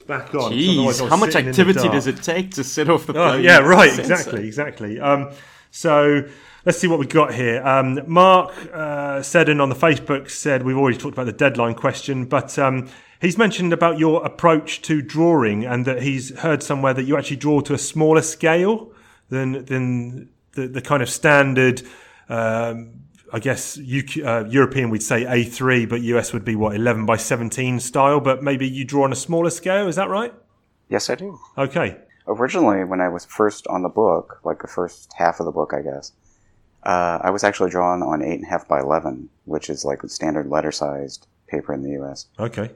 back on. Jeez, how much sitting in the activity does it take to sit off the Oh, yeah, right. sensor? Exactly, exactly. Um, so let's see what we got here. Um, Mark uh, Seddon on the Facebook said we've already talked about the deadline question, but um, he's mentioned about your approach to drawing and that he's heard somewhere that you actually draw to a smaller scale than than the, the kind of standard. Um, I guess UK, uh, European we'd say A3, but US would be what 11 by 17 style. But maybe you draw on a smaller scale. Is that right? Yes, I do. Okay. Originally, when I was first on the book, like the first half of the book, I guess, uh, I was actually drawn on eight and a half by eleven, which is like a standard letter sized paper in the U.S. Okay.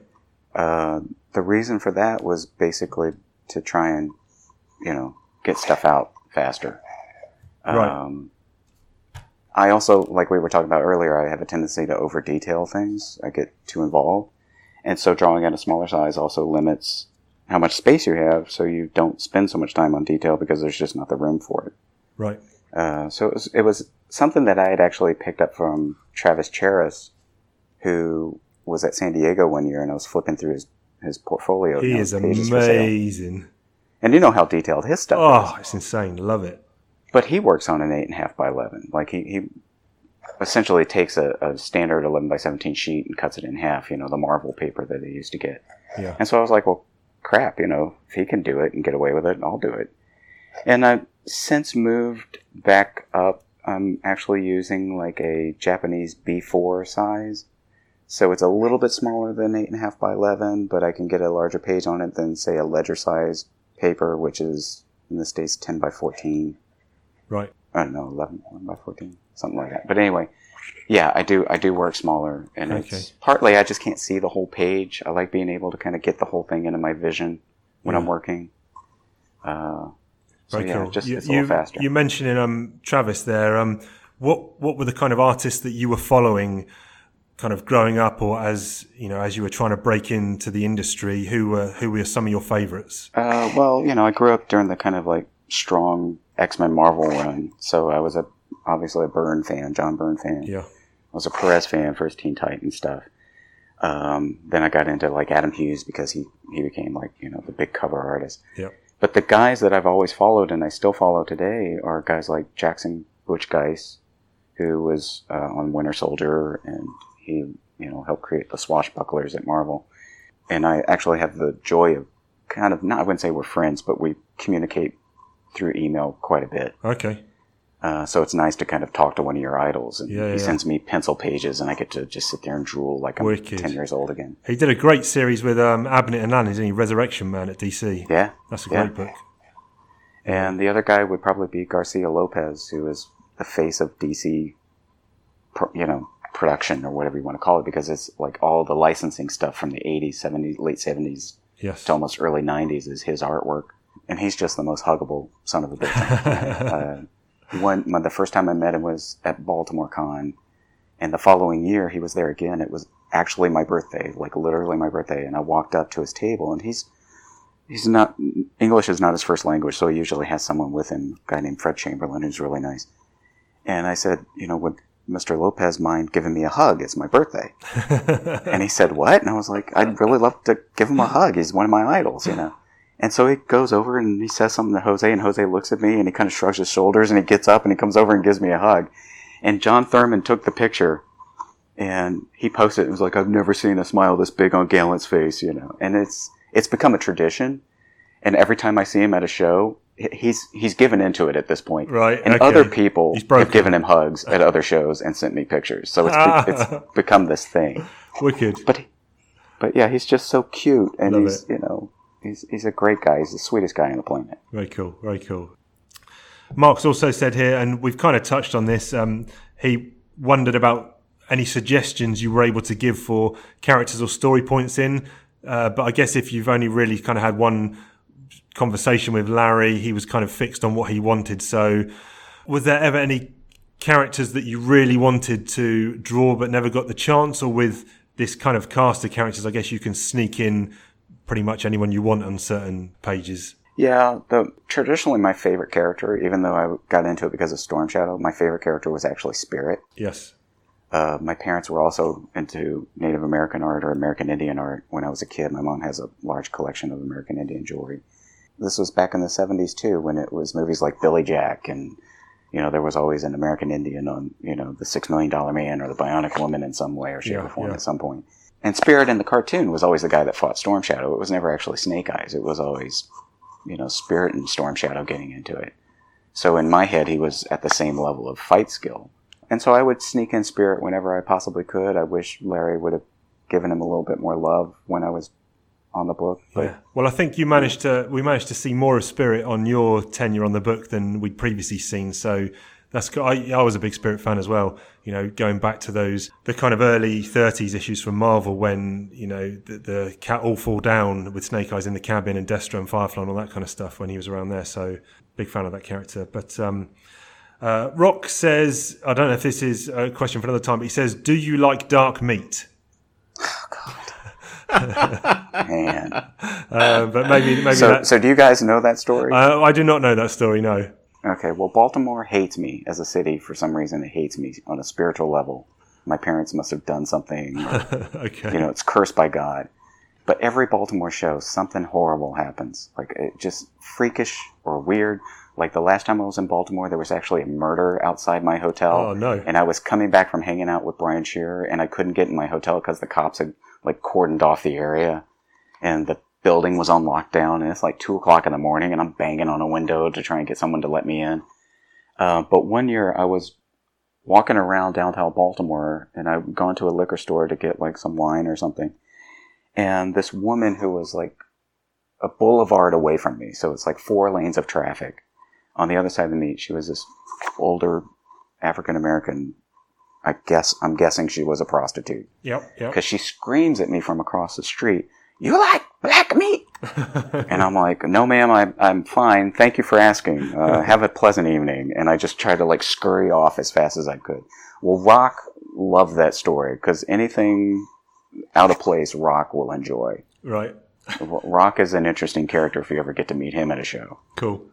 Uh, the reason for that was basically to try and, you know, get stuff out faster. Right. Um, I also, like we were talking about earlier, I have a tendency to over detail things. I get too involved. And so drawing at a smaller size also limits how much space you have, so you don't spend so much time on detail because there's just not the room for it. Right. Uh, so it was, it was something that I had actually picked up from Travis Charest, who was at San Diego one year, and I was flipping through his, his portfolio. He is amazing. And you know how detailed his stuff oh, is. Oh, it's insane. Love it. But he works on an eight and a half by eleven. Like he, he essentially takes a, a standard eleven by seventeen sheet and cuts it in half. You know, the Marvel paper that he used to get. Yeah. And so I was like, well, crap. You know, if he can do it and get away with it, I'll do it. And I've since moved back up. I'm actually using like a Japanese B4 size. So it's a little bit smaller than eight and a half by eleven, but I can get a larger page on it than say a ledger size paper, which is in this case ten by fourteen. Right. I don't know, 11, 11 by 14, something like that. But anyway, yeah, I do, I do work smaller and Okay. it's partly I just can't see the whole page. I like being able to kind of get the whole thing into my vision when I'm working. Uh, so Very yeah, cool. just, you, it's a little faster. you mentioning um, Travis there. Um, what what were the kind of artists that you were following, kind of growing up, or as you know, as you were trying to break into the industry? Who were who were some of your favourites? Uh, well, you know, I grew up during the kind of like strong X Men Marvel run, so I was a obviously a Byrne fan, John Byrne fan. Yeah. I was a Perez fan for his Teen Titans stuff. Um, then I got into like Adam Hughes because he he became like you know the big cover artist. Yeah. But the guys that I've always followed and I still follow today are guys like Jackson Butch Guice, who was uh, on Winter Soldier and he you know helped create the swashbucklers at Marvel. And I actually have the joy of kind of not I wouldn't say we're friends, but we communicate through email quite a bit. Okay. Uh, so it's nice to kind of talk to one of your idols, and Yeah, he yeah. sends me pencil pages, and I get to just sit there and drool like I'm Wicked. ten years old again. He did a great series with um, Abnett and Lanning, didn't he? Resurrection Man at DC. Yeah, That's a yeah. great book. And the other guy would probably be Garcia Lopez, who is the face of DC, you know, production or whatever you want to call it, because it's like all the licensing stuff from the '80s, '70s, late '70s Yes. to almost early '90s is his artwork, and he's just the most huggable son of a bitch. uh, one, my, the first time I met him was at Baltimore Con, and the following year he was there again. It was actually my birthday, like literally my birthday, and I walked up to his table, and he's he's not English is not his first language, so he usually has someone with him, a guy named Fred Chamberlain, who's really nice. And I said, you know, would Mr. Lopez mind giving me a hug? It's my birthday. and he said, What? And I was like, I'd really love to give him a hug. He's one of my idols, you know. And so he goes over and he says something to Jose, and Jose looks at me and he kind of shrugs his shoulders and he gets up and he comes over and gives me a hug. And John Thurman took the picture and he posted it. It was like, I've never seen a smile this big on Gallant's face, you know. And it's it's become a tradition. And every time I see him at a show, he's he's given into it at this point. Right, And okay. other people have given him hugs at other shows and sent me pictures. So it's be- it's become this thing. Wicked. But but yeah, he's just so cute, and Love he's it. you know he's he's a great guy. He's the sweetest guy on the planet. Very cool. Very cool. Mark's also said here, and we've kind of touched on this. Um, he wondered about any suggestions you were able to give for characters or story points in. Uh, but I guess if you've only really kind of had one conversation with Larry, he was kind of fixed on what he wanted. So, was there ever any characters that you really wanted to draw but never got the chance, or with this kind of cast of characters, I guess you can sneak in pretty much anyone you want on certain pages. Yeah, the traditionally my favorite character, even though I got into it because of Storm Shadow, my favorite character was actually Spirit. Yes. Uh, my parents were also into Native American art or American Indian art when I was a kid. My mom has a large collection of American Indian jewelry. This was back in the 70s too, when it was movies like Billy Jack and, you know, there was always an American Indian on, you know, the Six Million Dollar Man or the Bionic Woman in some way or shape Yeah, or form yeah. at some point. And Spirit in the cartoon was always the guy that fought Storm Shadow. It was never actually Snake Eyes. It was always, you know, Spirit and Storm Shadow getting into it. So in my head, he was at the same level of fight skill. And so I would sneak in Spirit whenever I possibly could. I wish Larry would have given him a little bit more love when I was on the book. But Yeah. Well, I think you managed to. We managed to see more of Spirit on your tenure on the book than we'd previously seen. So that's. go- I, I was a big Spirit fan as well. You know, going back to those the kind of early '30s issues from Marvel when you know the, the cat all fall down with Snake Eyes in the cabin and Destro and Firefly and all that kind of stuff when he was around there. So big fan of that character. But um, uh, Rock says, I don't know if this is a question for another time, but he says, "Do you like dark meat?" Man. Uh, but maybe maybe so, that. so do you guys know that story? Uh, I do not know that story. No. Okay, well, Baltimore hates me as a city for some reason. It hates me on a spiritual level. My parents must have done something. or, Okay. you know, it's cursed by God. But every Baltimore show, something horrible happens. Like, it just freakish or weird. Like, the last time I was in Baltimore, there was actually a murder outside my hotel. Oh, no. And I was coming back from hanging out with Brian Shearer, and I couldn't get in my hotel because the cops had, like, cordoned off the area. And the building was on lockdown, and it's like 2 o'clock in the morning, and I'm banging on a window to try and get someone to let me in. Uh, but one year I was walking around downtown Baltimore, and I'd gone to a liquor store to get like some wine or something. And this woman who was like a boulevard away from me, so it's like four lanes of traffic. On the other side of the she was this older African American. I guess I'm guessing she was a prostitute Yep. Yep. because she screams at me from across the street. You like black meat? and I'm like, no, ma'am, I, I'm fine. Thank you for asking. Uh, have a pleasant evening. And I just tried to like scurry off as fast as I could. Well, Rock loved that story because anything out of place, Rock will enjoy. Right. Rock is an interesting character if you ever get to meet him at a show. Cool.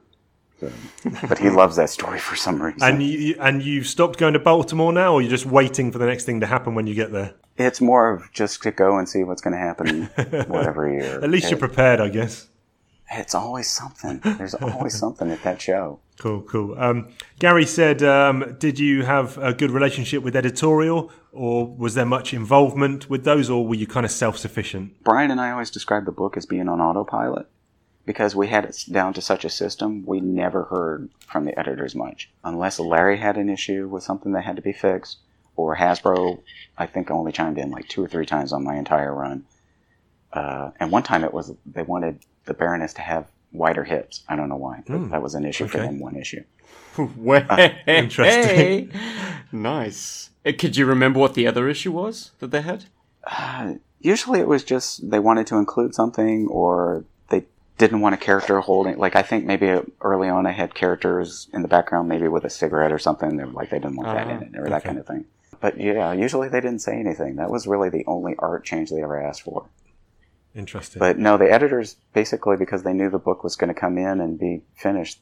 But he loves that story for some reason. And you and you've stopped going to Baltimore now, or you're just waiting for the next thing to happen when you get there? it's more of just to go and see what's going to happen whatever year. At least you're prepared, I guess. It's always something. There's always something at that show. Cool, cool. Um, Gary said, um, "Did you have a good relationship with editorial, or was there much involvement with those, or were you kind of self-sufficient?" Brian and I always describe the book as being on autopilot because we had it down to such a system we never heard from the editors much. Unless Larry had an issue with something that had to be fixed, or Hasbro, I think only chimed in like two or three times on my entire run. Uh, and one time it was they wanted the Baroness to have wider hips. I don't know why, but that was an issue for them. One issue. Way interesting. nice. Uh, Could you remember what the other issue was that they had? usually it was just they wanted to include something or they didn't want a character holding like i think maybe early on i had characters in the background maybe with a cigarette or something they were like they didn't want that in uh-huh. it or that kind of thing but yeah usually they didn't say anything that was really the only art change they ever asked for Interesting. but no the editors basically because they knew the book was going to come in and be finished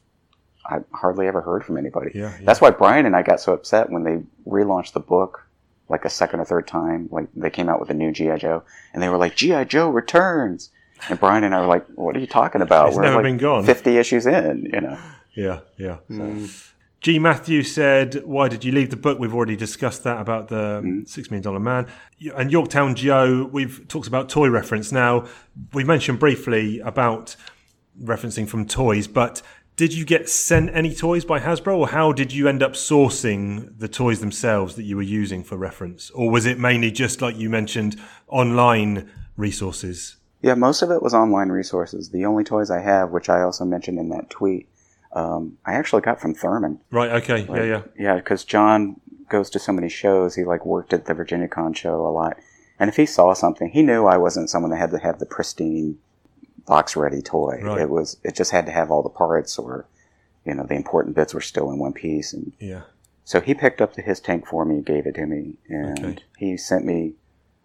i hardly ever heard from anybody Yeah, yeah. that's why brian and i got so upset when they relaunched the book like a second or third time. Like they came out with a new GI Joe, and they were like GI Joe returns. And Brian and I were like, "What are you talking about? It's we're never like been gone." fifty issues in, you know." Yeah, yeah. Mm. G. Matthew said, "Why did you leave the book?" We've already discussed that about the mm. Six Million Dollar Man and Yorktown Joe. We've talked about toy reference. Now we mentioned briefly about referencing from toys, but did you get sent any toys by Hasbro, or how did you end up sourcing the toys themselves that you were using for reference, or was it mainly just like you mentioned, online resources? Yeah, most of it was online resources. The only toys I have, which I also mentioned in that tweet, um, I actually got from Thurman. Right. Okay. yeah. Yeah. Yeah, because John goes to so many shows. He like worked at the Virginia Con show a lot, and if he saw something, he knew I wasn't someone that had to have the pristine box ready toy. Right. It was it just had to have all the parts, or you know, the important bits were still in one piece. And Yeah. so he picked up the HISS tank for me, gave it to me, and Okay. he sent me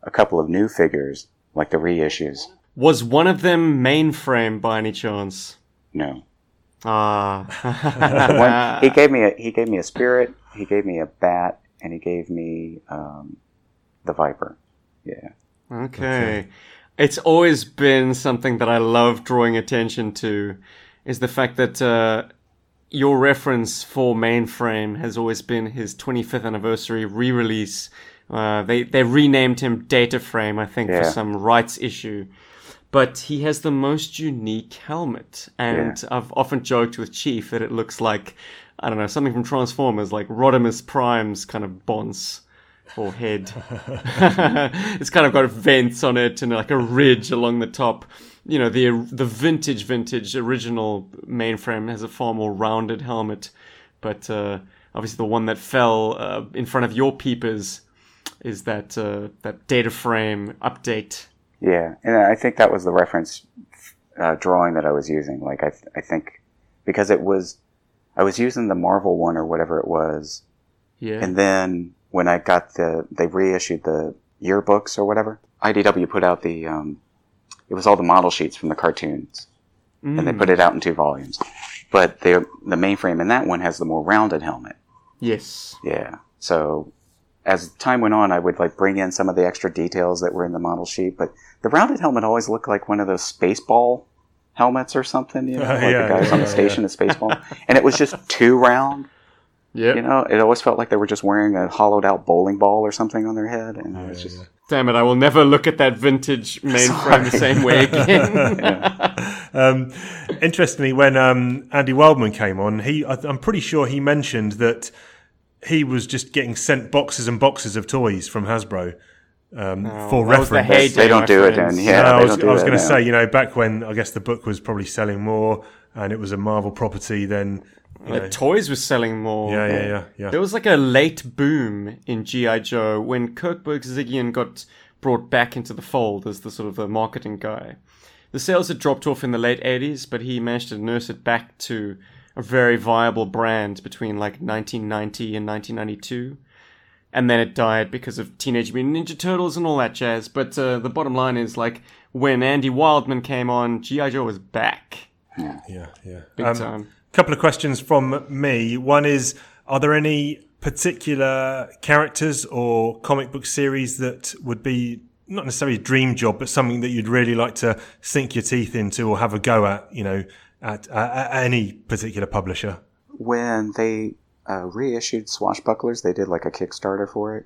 a couple of new figures, like the reissues. Was one of them mainframe by any chance? No, Ah. One, he gave me a he gave me a spirit, he gave me a bat, and he gave me um, the viper. Yeah. Okay. It's always been something that I love drawing attention to is the fact that uh, your reference for mainframe has always been his 25th anniversary re-release. Uh, they they renamed him Dataframe, I think, for some rights issue. But he has the most unique helmet, and I've often joked with Chief that it looks like I don't know something from Transformers, like Rodimus Prime's kind of bonce or head. it's kind of got vents on it and like a ridge along the top. You know, the the vintage, vintage original mainframe has a far more rounded helmet, but uh, obviously the one that fell uh, in front of your peepers is that uh, that data frame update. Yeah, and I think that was the reference uh, drawing that I was using. Like I, I think because it was, I was using the Marvel one or whatever it was, Yeah. and then when I got the, they reissued the yearbooks or whatever. IDW put out the, um, it was all the model sheets from the cartoons, and they put it out in two volumes. But the the mainframe in that one has the more rounded helmet. yes. Yeah. So as time went on, I would like bring in some of the extra details that were in the model sheet, but the rounded helmet always looked like one of those spaceball helmets or something, you know, like yeah, the guys on the yeah, station at Spaceball. and it was just too round, Yeah. you know, it always felt like they were just wearing a hollowed out bowling ball or something on their head. And it was just, Damn it! I will never look at that vintage mainframe the same way again. Um, interestingly, when um, Andy Wildman came on, he I- I'm pretty sure he mentioned that he was just getting sent boxes and boxes of toys from Hasbro um, for that was the reference. heyday. they don't my do it friends. then. Yeah, No, I was, don't do I was going to say, you know, back when I guess the book was probably selling more and it was a Marvel property, then The know, toys were selling more. yeah, yeah, yeah, yeah. There was like a late boom in GI Joe when Kirk Bozigian got brought back into the fold as the sort of the marketing guy. The sales had dropped off in the late 80s, but he managed to nurse it back to a very viable brand between like 1990 and 1992. And then it died because of Teenage Mutant Ninja Turtles and all that jazz. But uh, the bottom line is like when Andy Wildman came on, GI Joe was back yeah, yeah. big Um, time. couple of questions from me. One is, are there any particular characters or comic book series that would be not necessarily a dream job, but something that you'd really like to sink your teeth into or have a go at, you know, at, at, at any particular publisher? when they uh, reissued Swashbucklers, they did like a Kickstarter for it,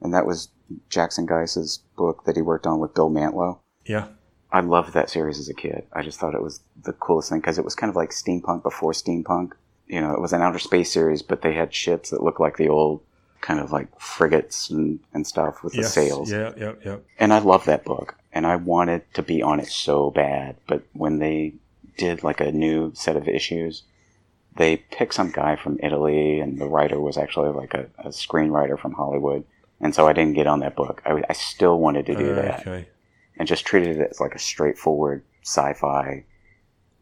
and that was Jackson Guice's book that he worked on with Bill Mantlo. Yeah. I loved that series as a kid. I just thought it was the coolest thing because it was kind of like steampunk before steampunk. You know, it was an outer space series, but they had ships that looked like the old kind of like frigates and, and stuff with the sails. Yeah, yeah, yeah. And I loved that book, and I wanted to be on it so bad. But when they did like a new set of issues, they picked some guy from Italy, and the writer was actually like a, a screenwriter from Hollywood. And so I didn't get on that book. I, I still wanted to do Uh, that okay. and just treated it as like a straightforward sci-fi,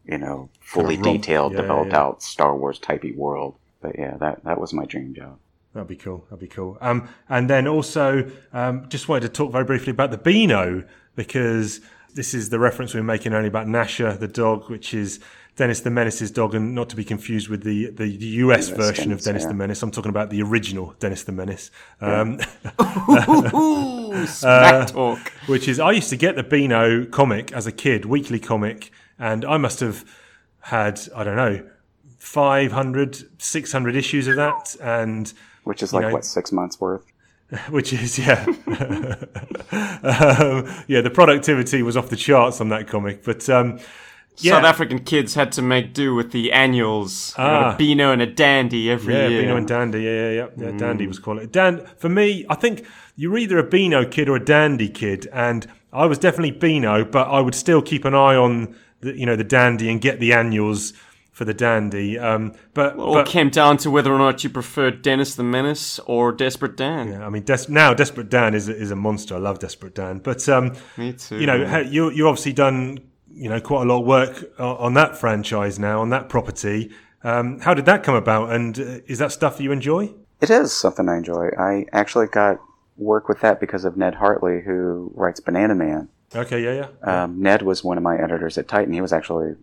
you know, fully Kind of detailed, Yeah, developed yeah. out Star Wars typey world. But yeah, that that was my dream job. That'd be cool. That'd be cool. Um, and then also, um, just wanted to talk very briefly about the Beano because this is the reference we're making only about Gnasher, the dog, which is Dennis the Menace's dog, and not to be confused with the the US, version Dennis, of Dennis yeah. the Menace. I'm talking about the original Dennis the Menace. Um, Ooh, smack talk. which is I used to get the Beano comic as a kid, weekly comic, and I must have had I don't know 500, 600 issues of that, and Which is like know- what six months worth. which is yeah, um, yeah. The productivity was off the charts on that comic, but um, yeah, South African kids had to make do with the annuals. Ah. a Beano and a Dandy every Yeah, year. Yeah, Beano and Dandy. Yeah, yeah, yeah. yeah Dandy was quality. Dan, for me, I think you're either a Beano kid or a Dandy kid, and I was definitely Beano, but I would still keep an eye on the, you know, the Dandy and get the annuals for the Dandy. Um, but, All but came down to whether or not you preferred Dennis the Menace or Desperate Dan. Yeah, I mean, Des- now Desperate Dan is a, is a monster. I love Desperate Dan, but um, Me too. you know, ha- you you obviously done you know quite a lot of work on that franchise now on that property. Um, how did that come about, and uh, is that stuff that you enjoy? It is something I enjoy. I actually got work with that because of Ned Hartley, who writes Banana Man. Okay, yeah, yeah. Um, Ned was one of my editors at Titan. He was actually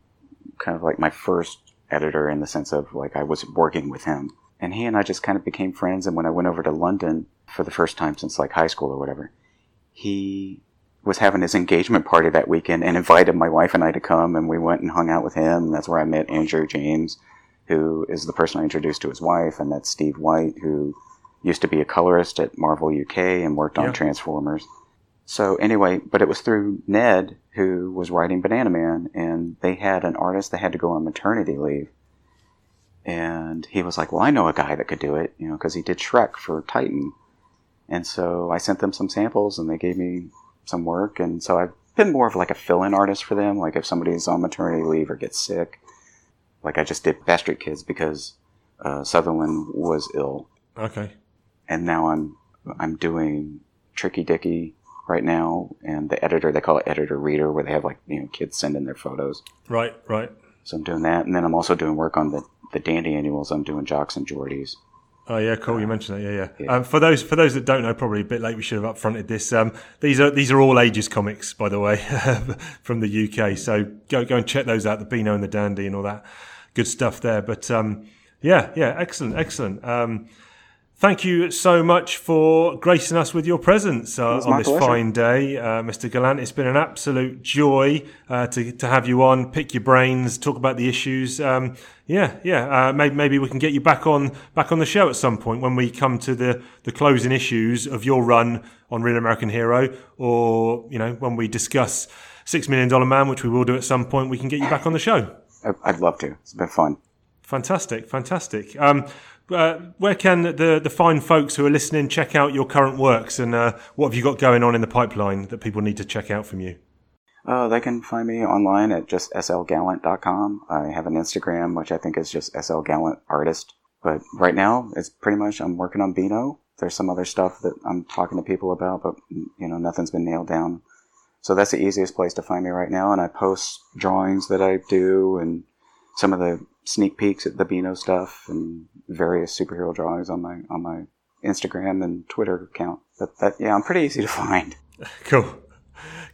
kind of like my first editor in the sense of like I was working with him. And he and I just kind of became friends. And when I went over to London for the first time since like high school or whatever, he was having his engagement party that weekend and invited my wife and I to come. And we went and hung out with him. And that's where I met Andrew James, who is the person I introduced to his wife. And that's Steve White, who used to be a colorist at Marvel UK and worked on Yeah. Transformers. So anyway, but it was through Ned who was writing Banana Man, and they had an artist that had to go on maternity leave, and he was like, "Well, I know a guy that could do it, you know, because he did Shrek for Titan." And so I sent them some samples, and they gave me some work, and so I've been more of like a fill-in artist for them. Like if somebody's on maternity leave or gets sick, like I just did Bash Street Kids because uh, Sutherland was ill, Okay. and now I'm I'm doing Tricky Dicky right now, and the editor they call it editor reader, where they have like you know kids send in their photos. Right, right. So I'm doing that, and then I'm also doing work on the the Dandy annuals. I'm doing Jocks and Geordies. Oh yeah, cool. You mentioned that. Yeah, yeah. Um, for those for those that don't know, probably a bit late. We should have upfronted this. Um, these are these are all ages comics, by the way, from the UK. So go go and check those out. The Beano and the Dandy and all that good stuff there. But um, yeah, yeah, excellent, excellent. Thank you so much for gracing us with your presence uh, on this pleasure. fine day, uh, Mr. Gallant. It's been an absolute joy uh, to to have you on, pick your brains, talk about the issues. Um, yeah, yeah. Uh, maybe maybe we can get you back on back on the show at some point when we come to the the closing issues of your run on Real American Hero, or you know when we discuss Six Million Dollar Man, which we will do at some point. We can get you back on the show. I'd love to. It's been fun. Fantastic, fantastic. Um, uh, where can the the fine folks who are listening check out your current works and uh, what have you got going on in the pipeline that people need to check out from you? Uh, they can find me online at just slgallant.com. I have an Instagram, which I think is just slgallantartist. But right now, it's pretty much I'm working on Beano. There's some other stuff that I'm talking to people about, but you know nothing's been nailed down. So that's the easiest place to find me right now. And I post drawings that I do and some of the sneak peeks at the Beano stuff and various superhero drawings on my on my Instagram and Twitter account. But that yeah, I'm pretty easy to find. Cool.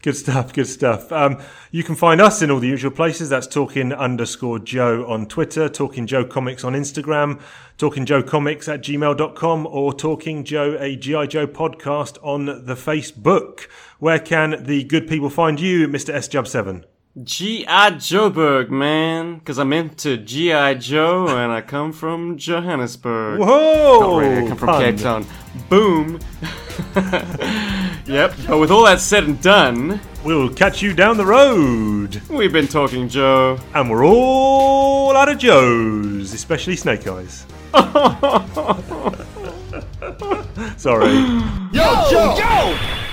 Good stuff, good stuff. Um, you can find us in all the usual places. That's Talking underscore Joe on Twitter, Talking Joe Comics on Instagram, Talking Joe Comics at gmail.com, or Talking Joe, a G.I. Joe podcast on the Facebook. Where can the good people find you, Mr. S. Jub 7? G.I. Joeberg, man. Because I'm into G.I. Joe and I come from Johannesburg. Whoa! Not really, I come from Pun. Cape Town. Boom. yep, but with all that said and done, We'll catch you down the road. we've been talking Joe. And we're all out of Joes, especially Snake Eyes. Sorry. Yo, Joe! Yo!